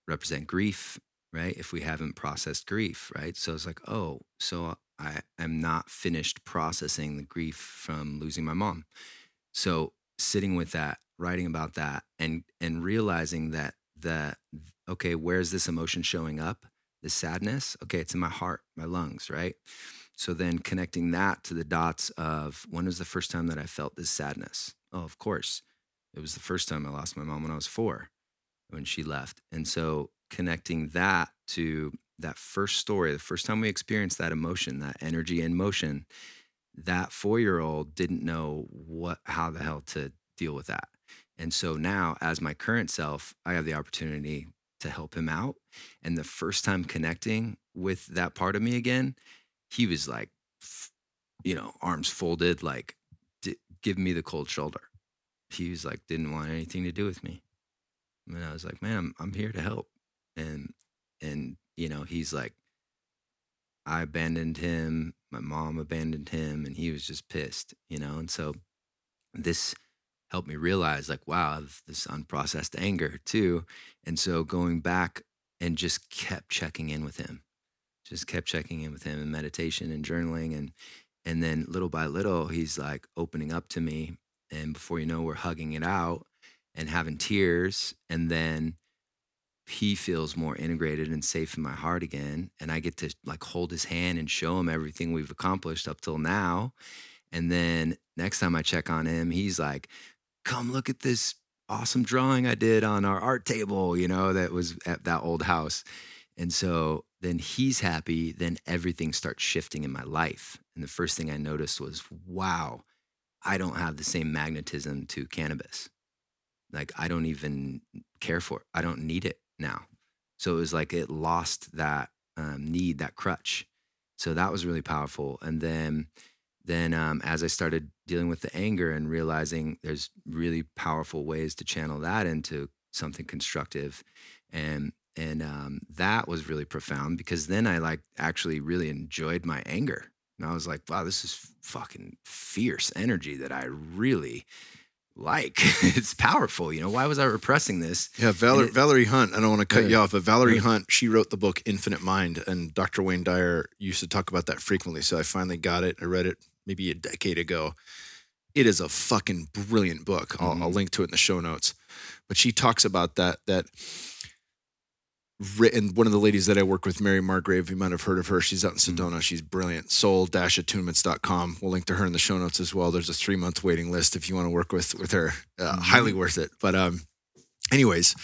represent grief right? If we haven't processed grief right? So it's like oh so i am not finished processing the grief from losing my mom. So sitting with that writing about that and and realizing that that okay where's this emotion showing up? This sadness? Okay it's in my heart my lungs right? So then connecting that to the dots of when was the first time that i felt this sadness? Oh of course. It was the first time i lost my mom when i was four when she left. And so connecting that to that first story the first time we experienced that emotion that energy in motion that four year old didn't know what how the hell to deal with that. And so now as my current self i have the opportunity to help him out and the first time connecting with that part of me again he was like you know arms folded like give me the cold shoulder. He was like didn't want anything to do with me. And i was like man i'm, I'm here to help. And and you know he's like i abandoned him my mom abandoned him and he was just pissed you know? And so this helped me realize like wow this unprocessed anger too. And so going back and just kept checking in with him just kept checking in with him in meditation and journaling. And and then little by little he's like opening up to me. And before you know we're hugging it out and having tears. And then he feels more integrated and safe in my heart again. And i get to like hold his hand and show him everything we've accomplished up till now. And then next time i check on him he's like come look at this awesome drawing i did on our art table you know that was at that old house and so then he's happy then everything starts shifting in my life and the first thing i noticed was wow i don't have the same magnetism to cannabis like i don't even care for it i don't need it now. So it was like it lost that um, need, that crutch. So that was really powerful. And then, then um, as I started dealing with the anger and realizing there's really powerful ways to channel that into something constructive, and and um, that was really profound because then I like actually really enjoyed my anger. And I was like, wow, this is fucking fierce energy that I really like. it's powerful. You know, why was I repressing this? Yeah, it- Valerie Hunt. I don't want to cut Yeah. you off, but Valerie Yeah. Hunt, she wrote the book Infinite Mind, and Dr. Wayne Dyer used to talk about that frequently. So I finally got it. I read it maybe a decade ago. It is a fucking brilliant book. I'll, I'll Mhm. link to it in the show notes. But she talks about that that written one of the ladies that I work with, Mary Margrave, you might have heard of her. She's out in Mhm. Sedona. She's brilliant. Soul-attunements.com. We'll link to her in the show notes as well. There's a three month waiting list if you want to work with with her. Uh, Mhm. Highly worth it. But um, anyways,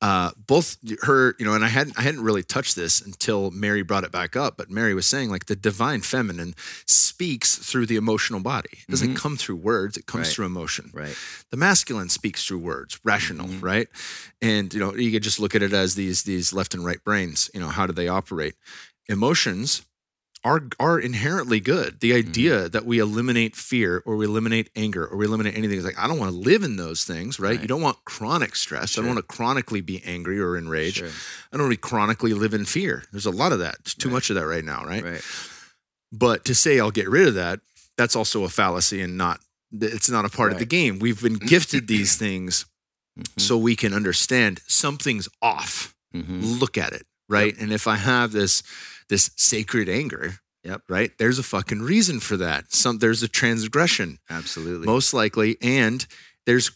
uh, both her, you know, and I hadn't I hadn't really touched this until Mary brought it back up. But Mary was saying like the divine feminine speaks through the emotional body. It doesn't Mhm. come through words. It comes Right. through emotion Right. the masculine speaks through words rational Mhm. right and you know you could just look at it as these these left and right brains you know how do they operate emotions are are inherently good the Mm-hmm. idea that we eliminate fear or we eliminate anger or we eliminate anything is like i don't want to live in those things right, you don't want chronic stress i don't want to chronically be angry or enraged Sure. i don't want to chronically live in fear there's a lot of that There's too Right. much of that right now right Right. but to say I'll get rid of that, that's also a fallacy and not it's not a part of the game. We've been gifted these things Mhm. so we can understand something's off. Mhm. Look at it, right? And if I have this this sacred anger, Yep. right? There's a fucking reason for that. Some there's a transgression Absolutely. most likely and there's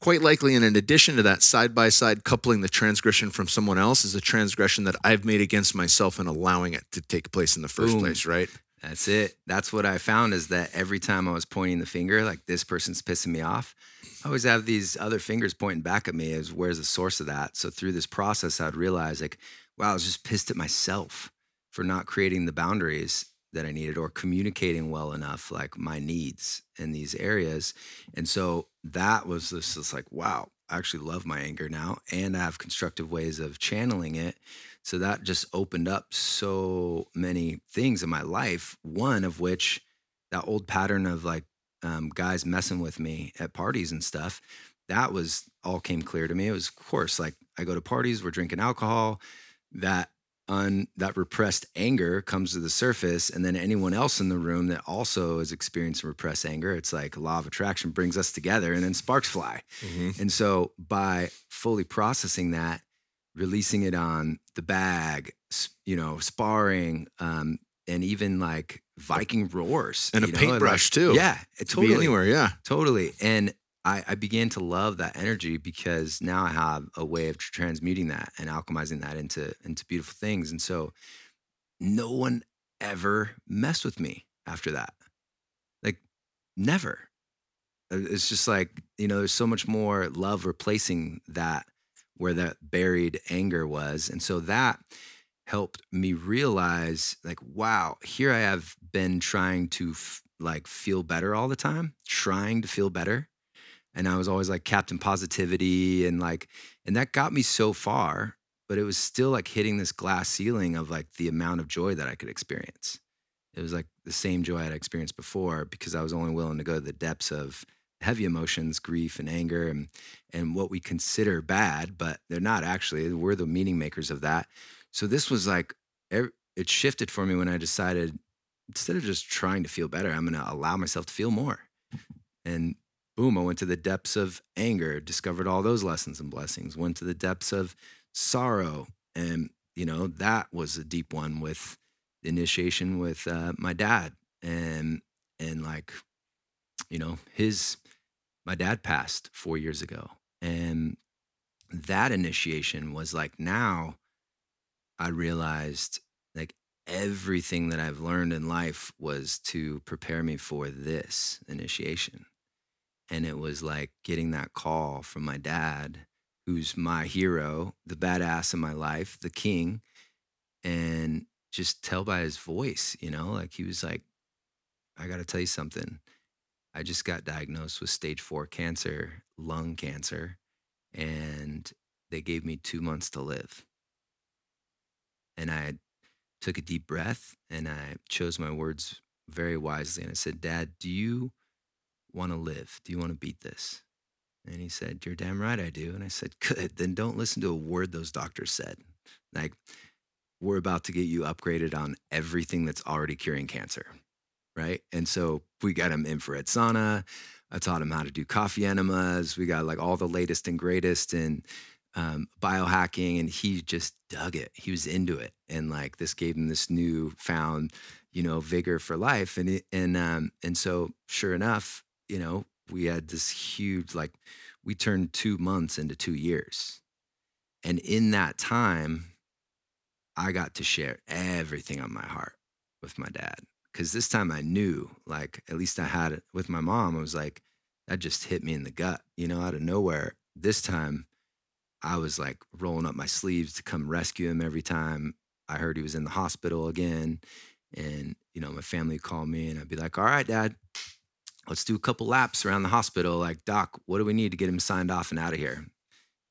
quite likely and in addition to that side by side coupling the transgression from someone else is a transgression that I've made against myself and allowing it to take place in the first Boom. place, right? That's it. That's what I found is that every time I was pointing the finger, like this person's pissing me off, I always have these other fingers pointing back at me as where's the source of that. So through this process, I'd realize like, wow, I was just pissed at myself for not creating the boundaries that I needed or communicating well enough, like my needs in these areas. And so that was just like, wow, I actually love my anger now and I have constructive ways of channeling it. So that just opened up so many things in my life. One of which, that old pattern of like um, guys messing with me at parties and stuff, that was all came clear to me. It was, of course, like I go to parties, we're drinking alcohol, that un that repressed anger comes to the surface, and then anyone else in the room that also is experiencing repressed anger, it's like law of attraction brings us together, and then sparks fly. And so by fully processing that, releasing it on the bag, you know, sparring, um, and even like Viking roars And a know, paintbrush, like- too. Yeah, To totally, anywhere, yeah. totally. And I, I began to love that energy because now I have a way of transmuting that and alchemizing that into into beautiful things. And so, no one ever messed with me after that. Like, never. Uh, It's just like, you know, there's so much more love replacing that where that buried anger was. And so that helped me realize like, wow, here I have been trying to f- like feel better all the time, trying to feel better. And I was always like Captain Positivity and like, and that got me so far, but it was still like hitting this glass ceiling of like the amount of joy that I could experience. It was like the same joy I'd experienced before because I was only willing to go to the depths of heavy emotions, grief and anger and and what we consider bad, but they're not actually. We're the meaning makers of that. So this was like it shifted for me when I decided instead of just trying to feel better, I'm going to allow myself to feel more. And boom, I went to the depths of anger, discovered all those lessons and blessings, went to the depths of sorrow. And, you know, that was a deep one with the initiation with uh, my dad. And, and like, you know, his, my dad passed four years ago. And that initiation was like now I realized like everything that I've learned in life was to prepare me for this initiation. And it was like getting that call from my dad, who's my hero, the badass in my life, the king, and just tell by his voice, you know, like he was like, I got to tell you something. I just got diagnosed with stage four cancer, lung cancer, and they gave me two months to live. And I took a deep breath and I chose my words very wisely. And I said, Dad, do you want to live? Do you want to beat this? And he said, You're damn right I do. And I said, Good. Then don't listen to a word those doctors said. Like, we're about to get you upgraded on everything that's already curing cancer. Right. And so we got him infrared sauna. I taught him how to do coffee enemas. We got like all the latest and greatest in um, biohacking, and he just dug it. He was into it, and like this gave him this new found, you know, vigor for life. And it, and um, and so sure enough, you know, we had this huge like we turned two months into two years, and in that time, I got to share everything on my heart with my dad because this time I knew, like, at least I had it with my mom. I was like, that just hit me in the gut, you know, out of nowhere. This time, I was like rolling up my sleeves to come rescue him every time I heard he was in the hospital again. And, you know, my family called me and I'd be like, all right, dad, let's do a couple laps around the hospital. Like, doc, what do we need to get him signed off and out of here?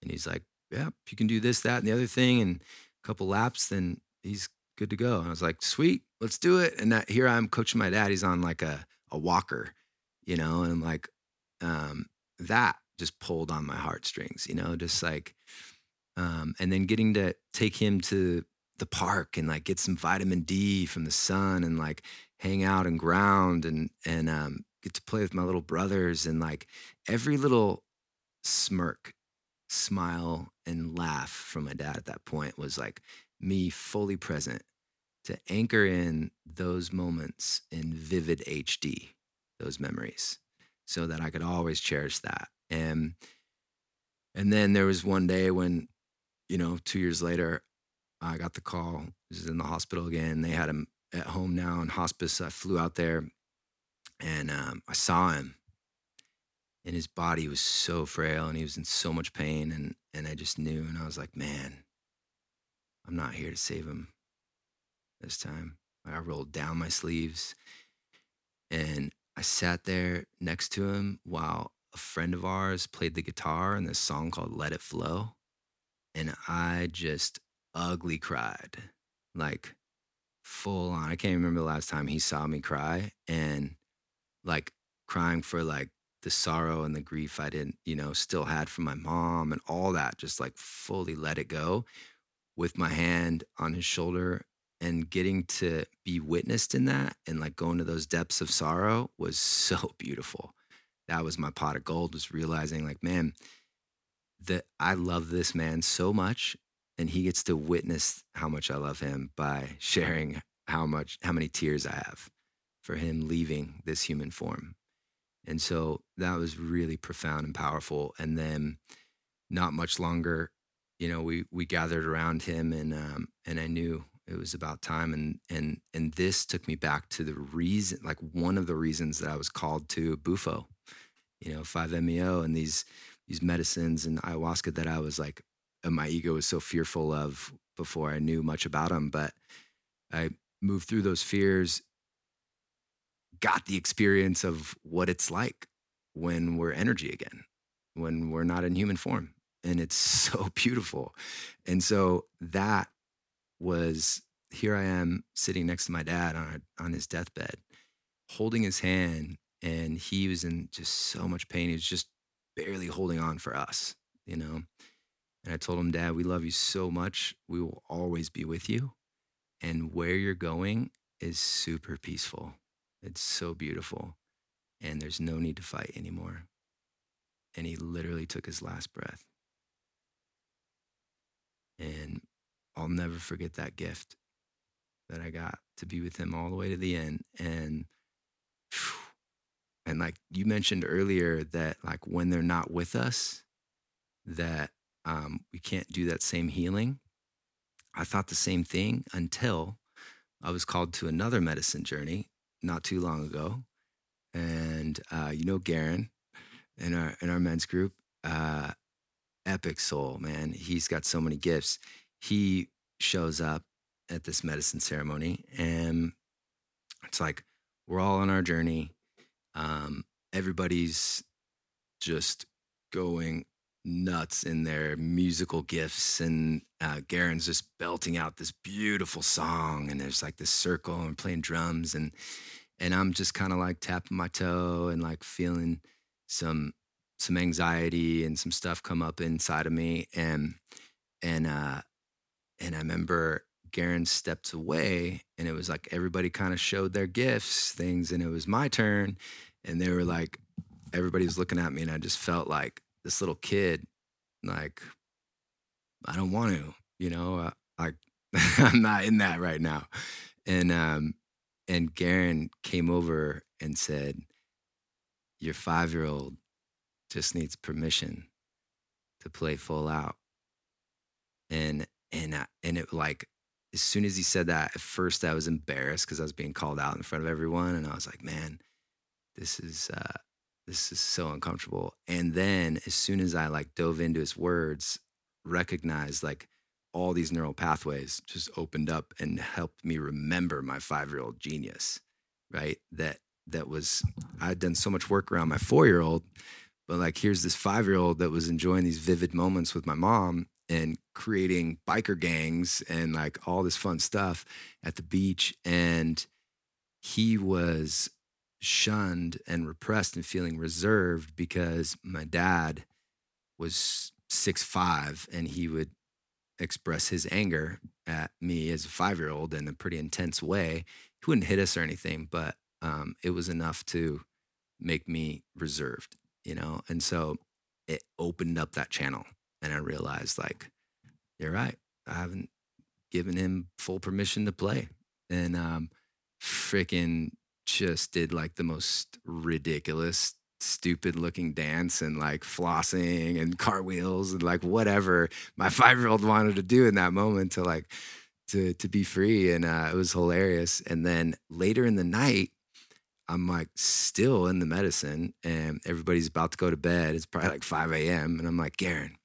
And he's like, yeah, you can do this, that, and the other thing, and a couple laps, then he's good to go. And I was like, sweet, let's do it. And that, here I'm coaching my dad. He's on like a, a walker, you know, and like, um, that just pulled on my heartstrings, you know, just like, um, and then getting to take him to the park and like get some vitamin D from the sun and like hang out and ground and, and, um, get to play with my little brothers and like every little smirk, smile, and laugh from my dad at that point was like me fully present to anchor in those moments in vivid HD, those memories, so that I could always cherish that. And and then there was one day when, you know, two years later, I got the call. He was in the hospital again. They had him at home now in hospice. I flew out there and um, I saw him and his body was so frail and he was in so much pain and and I just knew and I was like, man, I'm not here to save him this time. I rolled down my sleeves and I sat there next to him while a friend of ours played the guitar in this song called Let It Flow. And I just ugly cried, like full on. I can't remember the last time he saw me cry and like crying for like the sorrow and the grief I didn't, you know, still had from my mom and all that, just like fully let it go with my hand on his shoulder and getting to be witnessed in that and like going to those depths of sorrow was so beautiful. That was my pot of gold, was realizing like, man, that I love this man so much and he gets to witness how much I love him by sharing how much how many tears I have for him leaving this human form. And so that was really profound and powerful. And then not much longer, you know, we we gathered around him and um and I knew it was about time and and and this took me back to the reason like one of the reasons that I was called to Bufo, you know, 5-MeO and these these medicines and ayahuasca that I was like uh, my ego was so fearful of before I knew much about them, but I moved through those fears got the experience of what it's like when we're energy again, when we're not in human form. And it's so beautiful. And so that was here I am sitting next to my dad on, on his deathbed, holding his hand. And he was in just so much pain. He was just barely holding on for us, you know? And I told him, Dad, we love you so much. We will always be with you. And where you're going is super peaceful. It's so beautiful. And there's no need to fight anymore. And he literally took his last breath. And I'll never forget that gift that I got to be with him all the way to the end. And and like you mentioned earlier that like when they're not with us, that um, we can't do that same healing. I thought the same thing until I was called to another medicine journey not too long ago. And uh, you know Garen in our in our men's group, uh, epic soul, man. He's got so many gifts. He shows up at this medicine ceremony and it's like we're all on our journey. Um, everybody's just going nuts in their musical gifts and uh, Garen's just belting out this beautiful song and there's like this circle and playing drums and and I'm just kind of like tapping my toe and like feeling some some anxiety and some stuff come up inside of me and and uh and I remember Garen stepped away and it was like everybody kind of showed their gifts, things, and it was my turn. And they were like, everybody was looking at me, and I just felt like this little kid, like, I don't want to, you know, uh, like I'm not in that right now. And um, and Garen came over and said, Your five year old just needs permission to play full out. And and I, and it like as soon as he said that, at first I was embarrassed because I was being called out in front of everyone, and I was like, man, this is uh, this is so uncomfortable. And then as soon as I like dove into his words, recognized like all these neural pathways just opened up and helped me remember my five year old genius, right? That that was I'd done so much work around my four year old, but like here's this five year old that was enjoying these vivid moments with my mom and creating biker gangs and like all this fun stuff at the beach. And he was shunned and repressed and feeling reserved because my dad was six five and he would express his anger at me as a five year old in a pretty intense way. He wouldn't hit us or anything, but um, it was enough to make me reserved, you know? And so it opened up that channel and I realized like, you're right. I haven't given him full permission to play. And um freaking just did like the most ridiculous stupid looking dance and like flossing and cartwheels and like whatever my five year old wanted to do in that moment to like to to be free and uh, it was hilarious and then later in the night i'm like still in the medicine and everybody's about to go to bed it's probably like 5 a.m and i'm like garen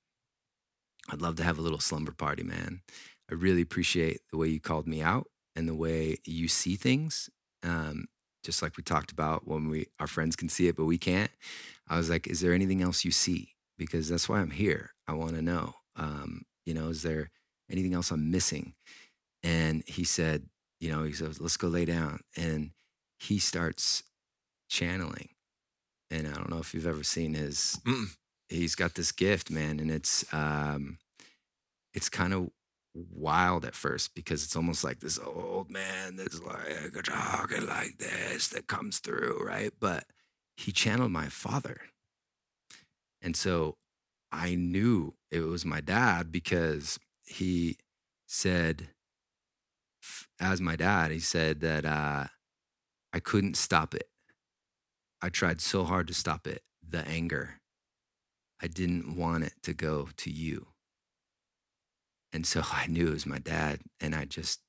I'd love to have a little slumber party, man. I really appreciate the way you called me out and the way you see things. Um, just like we talked about when we our friends can see it, but we can't. I was like, is there anything else you see? Because that's why I'm here. I want to know. Um, you know, is there anything else I'm missing? And he said, you know, he said, let's go lay down. And he starts channeling. And I don't know if you've ever seen his Mm. he's got this gift, man, and it's um it's kind of wild at first because it's almost like this old man that's like talking like this that comes through, right? But he channeled my father. And so I knew it was my dad because he said, as my dad, he said that uh, I couldn't stop it. I tried so hard to stop it, the anger. I didn't want it to go to you. And so I knew it was my dad. And I just,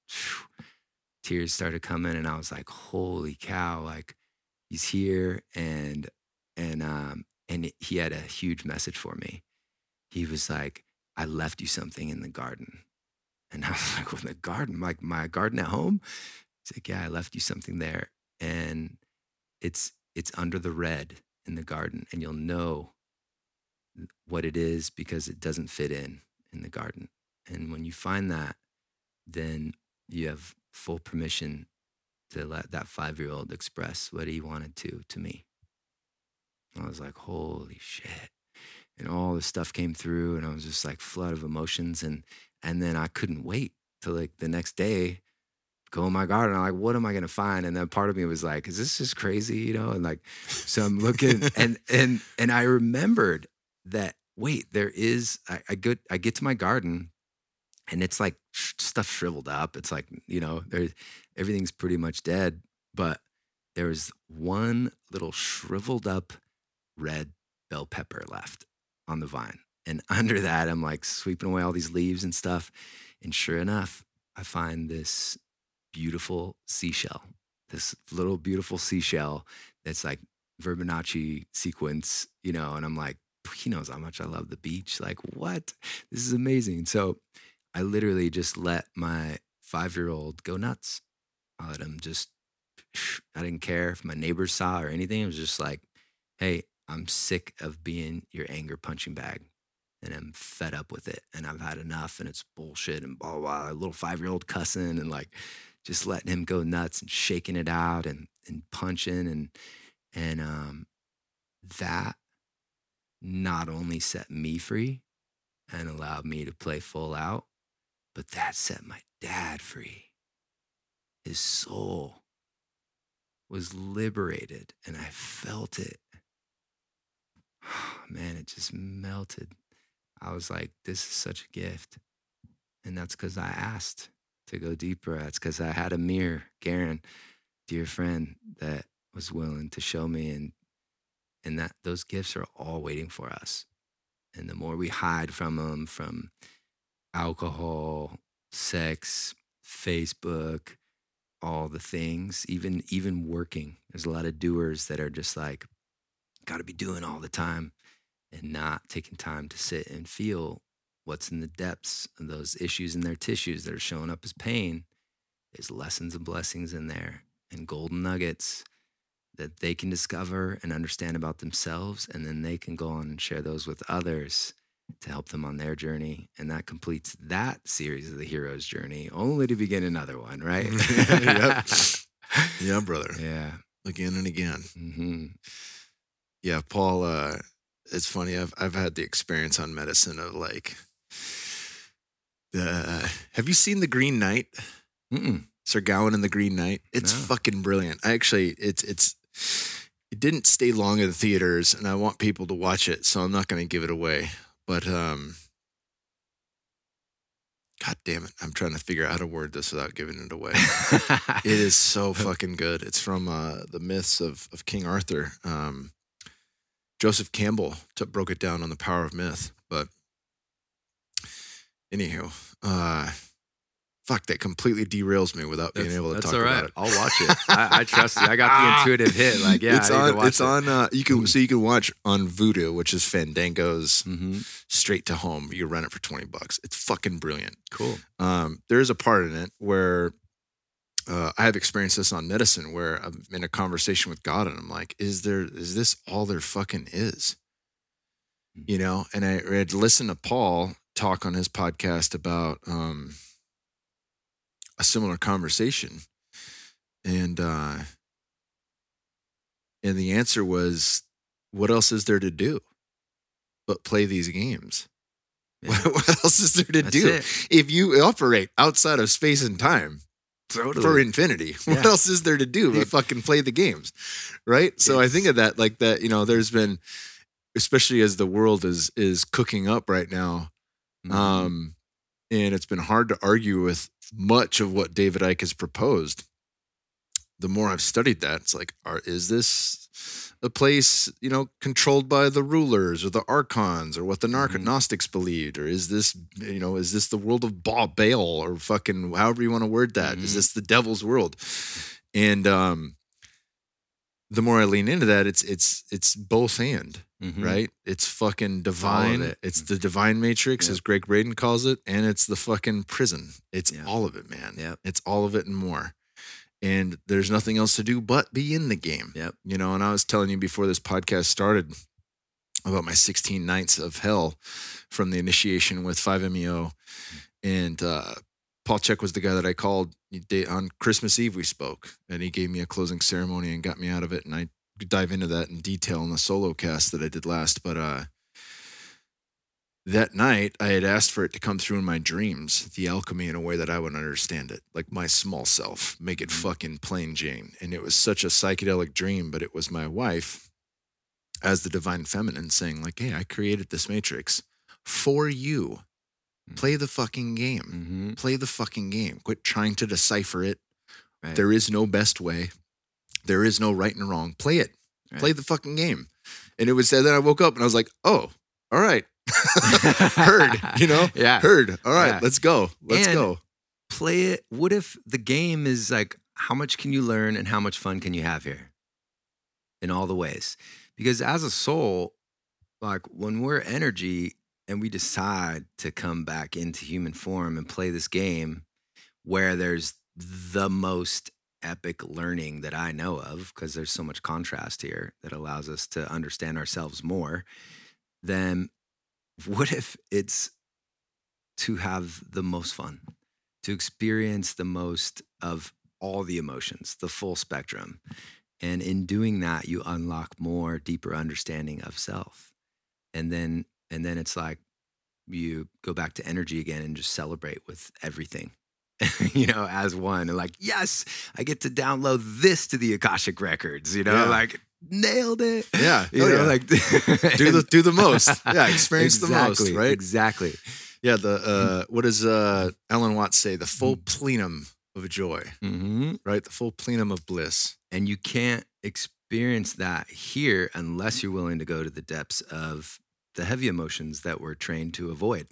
tears started coming. And I was like, holy cow, like he's here. And, and, um, and he had a huge message for me. He was like, I left you something in the garden. And I was like, well, the garden, like my garden at home? He's like, yeah, I left you something there. And it's, it's under the red in the garden. And you'll know what it is because it doesn't fit in in the garden. And when you find that, then you have full permission to let that five year old express what he wanted to to me. I was like, holy shit. And all this stuff came through and I was just like flood of emotions and and then I couldn't wait till like the next day go in my garden. I'm like, what am I gonna find? And then part of me was like, is this just crazy? You know? And like, so I'm looking and and and I remembered that wait, there is I, I get I get to my garden and it's like stuff shriveled up. It's like, you know, there's everything's pretty much dead, but there's one little shriveled up red bell pepper left on the vine. And under that, I'm like sweeping away all these leaves and stuff. And sure enough, I find this beautiful seashell, this little beautiful seashell that's like Fibonacci sequence, you know, and I'm like, he knows how much I love the beach. Like, what? This is amazing. So I literally just let my five year old go nuts. I let him just, I didn't care if my neighbors saw or anything. It was just like, hey, I'm sick of being your anger punching bag and I'm fed up with it and I've had enough and it's bullshit and blah, blah, blah. Little five year old cussing and like just letting him go nuts and shaking it out and, and punching and, and, um, that not only set me free and allowed me to play full out, but that set my dad free. His soul was liberated and I felt it. Man, it just melted. I was like, this is such a gift. And that's because I asked to go deeper. That's because I had a mirror, Garen, dear friend, that was willing to show me and and that those gifts are all waiting for us. And the more we hide from them, from alcohol, sex, Facebook, all the things, even even working. There's a lot of doers that are just like, got to be doing all the time and not taking time to sit and feel what's in the depths of those issues in their tissues that are showing up as pain. There's lessons and blessings in there and golden nuggets that they can discover and understand about themselves. And then they can go on and share those with others to help them on their journey. And that completes that series of the hero's journey, only to begin another one, right? Yep. Yeah, brother. yeah. Again and again. hmm Yeah, Paul. Uh, it's funny. I've I've had the experience on medicine of like the. Have you seen the Green Knight? Mm-mm. Sir Gawain and the Green Knight. It's No. fucking brilliant. I actually, it's it's. It didn't stay long in the theaters, and I want people to watch it, so I'm not going to give it away. But um, God damn it, I'm trying to figure out how to word this without giving it away. it is so fucking good. It's from uh, the myths of of King Arthur. Um, Joseph Campbell took, broke it down on the power of myth. But anywho, uh, fuck, that completely derails me without being able to talk all right. about it. I'll watch it. I, I trust you. I got the intuitive hit. Like, yeah, it's on. It's it. on. Uh, you can so you can watch on Vudu, which is Fandango's hmm straight to home. You rent it for twenty bucks. It's fucking brilliant. Cool. um, there is a part in it where uh, I have experienced this on medicine where I'm in a conversation with God and I'm like, is there, is this all there fucking is? You know, and I had listened to Paul talk on his podcast about um, a similar conversation. And, uh, and the answer was, what else is there to do but play these games? Yeah. What, else is there to That's do? it. if you operate outside of space and time for Totally. infinity, what else is there to do but fucking play the games? Right? So I think of that like that, you know, there's been especially as the world is is cooking up right now. Mhm. Um and it's been hard to argue with much of what David Icke has proposed. The more I've studied that, it's like, are is this a place, you know, controlled by the rulers or the archons or what the Mhm. Gnostics believed? Or is this, you know, is this the world of Ba- Baal or fucking however you want to word that? Is Mhm. this the devil's world? And um the more I lean into that, it's it's it's both and Mhm. right? It's fucking divine. it. It's the divine matrix, Yep. as Gregg Braden calls it, and it's the fucking prison. It's Yeah. all of it, man. Yep. It's all of it and more. And there's nothing else to do but be in the game. Yep. You know, and I was telling you before this podcast started about my 16 nights of hell from the initiation with 5MEO. And uh, Paul Chek was the guy that I called on Christmas Eve. We spoke, and he gave me a closing ceremony and got me out of it. And I dive into that in detail in the solo cast that I did last. But uh, that night, I had asked for it to come through in my dreams, the alchemy in a way that I would understand it, like my small self, make it fucking plain Jane. And it was such a psychedelic dream, but it was my wife as the divine feminine saying, like, hey, I created this matrix for you. Play the fucking game. Mhm. Play the fucking game. Quit trying to decipher it. Right. There is no best way. There is no right and wrong. Play it. Right. Play the fucking game. And it was said. then I woke up and I was like, oh, all right. Heard, you know? Yeah. Heard. All right, Yeah. let's go. Let's And- go. Play it. What if the game is like, how much can you learn and how much fun can you have here? In all the ways. Because as a soul, like when we're energy and we decide to come back into human form and play this game where there's the most epic learning that I know of, because there's so much contrast here that allows us to understand ourselves more, then what if it's to have the most fun, to experience the most of all the emotions, the full spectrum? And in doing that, you unlock more deeper understanding of self. And then and then it's like you go back to energy again and just celebrate with everything. you know, as one and like, yes, I get to download this to the Akashic records, you know, Yeah. like nailed it. Yeah. You Oh, know, yeah. like do the do the most. Yeah, experience the most, Exactly, right? Exactly. Yeah, the uh what does uh Alan Watts say? The full plenum of joy, hmm right? The full plenum of bliss. And you can't experience that here unless you're willing to go to the depths of the heavy emotions that we're trained to avoid.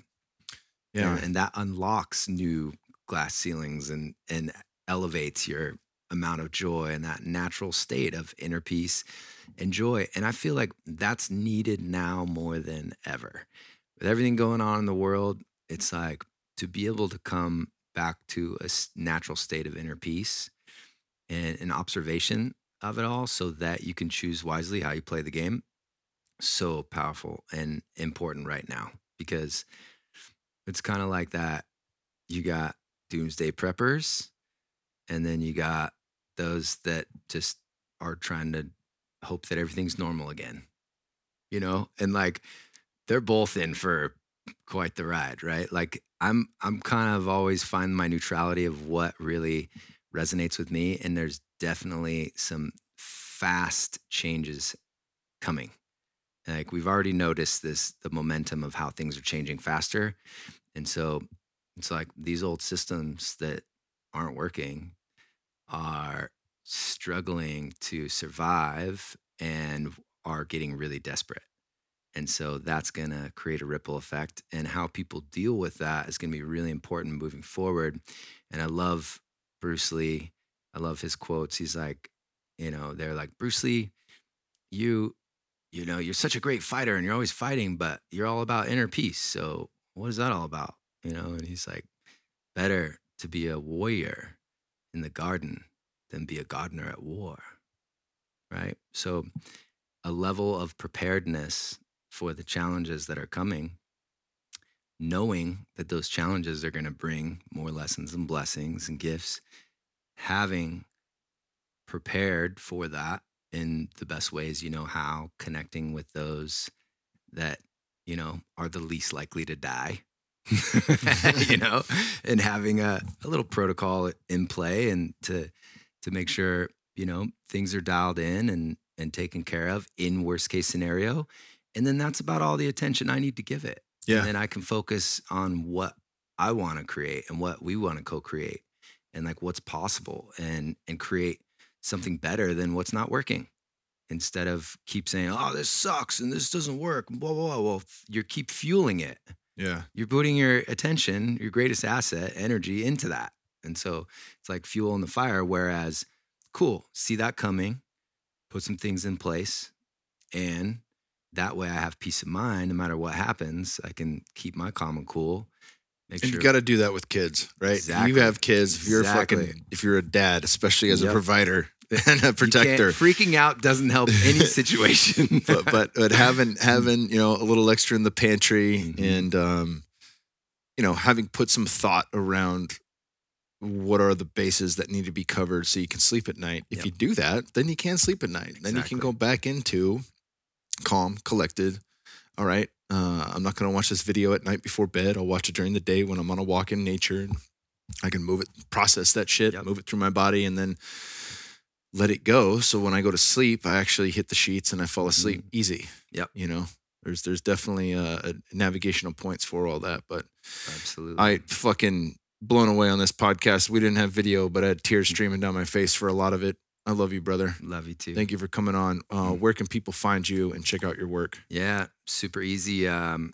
Yeah. And, and that unlocks new glass ceilings and and elevates your amount of joy and that natural state of inner peace and joy. And I feel like that's needed now more than ever. With everything going on in the world, it's like to be able to come back to a natural state of inner peace and an observation of it all so that you can choose wisely how you play the game. So powerful and important right now because it's kind of like that. You got doomsday preppers, and then you got those that just are trying to hope that everything's normal again, you know? And like they're both in for quite the ride, right? Like I'm I'm kind of always find my neutrality of what really resonates with me and there's definitely some fast changes coming. Like we've already noticed this the momentum of how things are changing faster. And so it's like these old systems that aren't working are struggling to survive and are getting really desperate. And so that's going to create a ripple effect. And how people deal with that is going to be really important moving forward. And I love Bruce Lee. I love his quotes. He's like, you know, they're like, Bruce Lee, you, you know, you're such a great fighter and you're always fighting, but you're all about inner peace. So what is that all about? You know, and he's like, better to be a warrior in the garden than be a gardener at war. Right. So a level of preparedness for the challenges that are coming, knowing that those challenges are going to bring more lessons and blessings and gifts, having prepared for that in the best ways you know how, connecting with those that, you know, are the least likely to die. you know, and having a, a little protocol in play and to to make sure, you know, things are dialed in and and taken care of in worst case scenario. And then that's about all the attention I need to give it. Yeah. And then I can focus on what I want to create and what we want to co-create and like what's possible and and create something better than what's not working. Instead of keep saying, "Oh, this sucks and this doesn't work," blah blah blah. Well, you keep fueling it. Yeah. You're putting your attention, your greatest asset, energy into that. And so it's like fuel in the fire. Whereas, cool, see that coming, put some things in place, and that way I have peace of mind. No matter what happens, I can keep my calm and cool. Make And sure you got to do that with kids, right? Exactly. You have kids. If you're Exactly. fucking, if you're a dad, especially as a provider and a protector, freaking out doesn't help any situation. but but but having having you know a little extra in the pantry Mhm. and um, you know having put some thought around what are the bases that need to be covered so you can sleep at night. If Yep. you do that, then you can sleep at night. Then you can go back into calm, collected. All right, uh, I'm not going to watch this video at night before bed. I'll watch it during the day when I'm on a walk in nature. I can move it, process that shit, Yep. move it through my body, and then let it go. So when I go to sleep, I actually hit the sheets and I fall asleep easy. Mm-hmm. Yep. You know, there's there's definitely a, a navigational points for all that. But Absolutely. I fucking blown away on this podcast. We didn't have video, but I had Mm. tears streaming down my face for a lot of it. I love you, brother. love you too. Thank you for coming on. Uh, Mm. where can people find you and check out your work? Yeah, super easy. Um,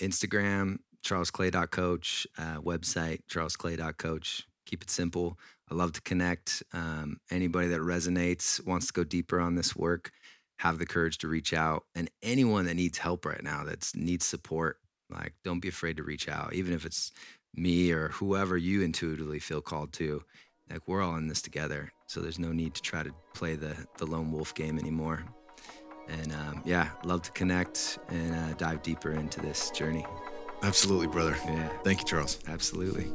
Instagram, charlesclay.coach, uh, website, charlesclay.coach. Keep it simple. I love to connect. Um, anybody that resonates, wants to go deeper on this work, have the courage to reach out. And anyone that needs help right now, that needs support, like don't be afraid to reach out, even if it's me or whoever you intuitively feel called to. Like we're all in this together, so there's no need to try to play the the lone wolf game anymore. And um, yeah, love to connect and uh, dive deeper into this journey. Absolutely, brother. Yeah, Thank you, Charles. absolutely.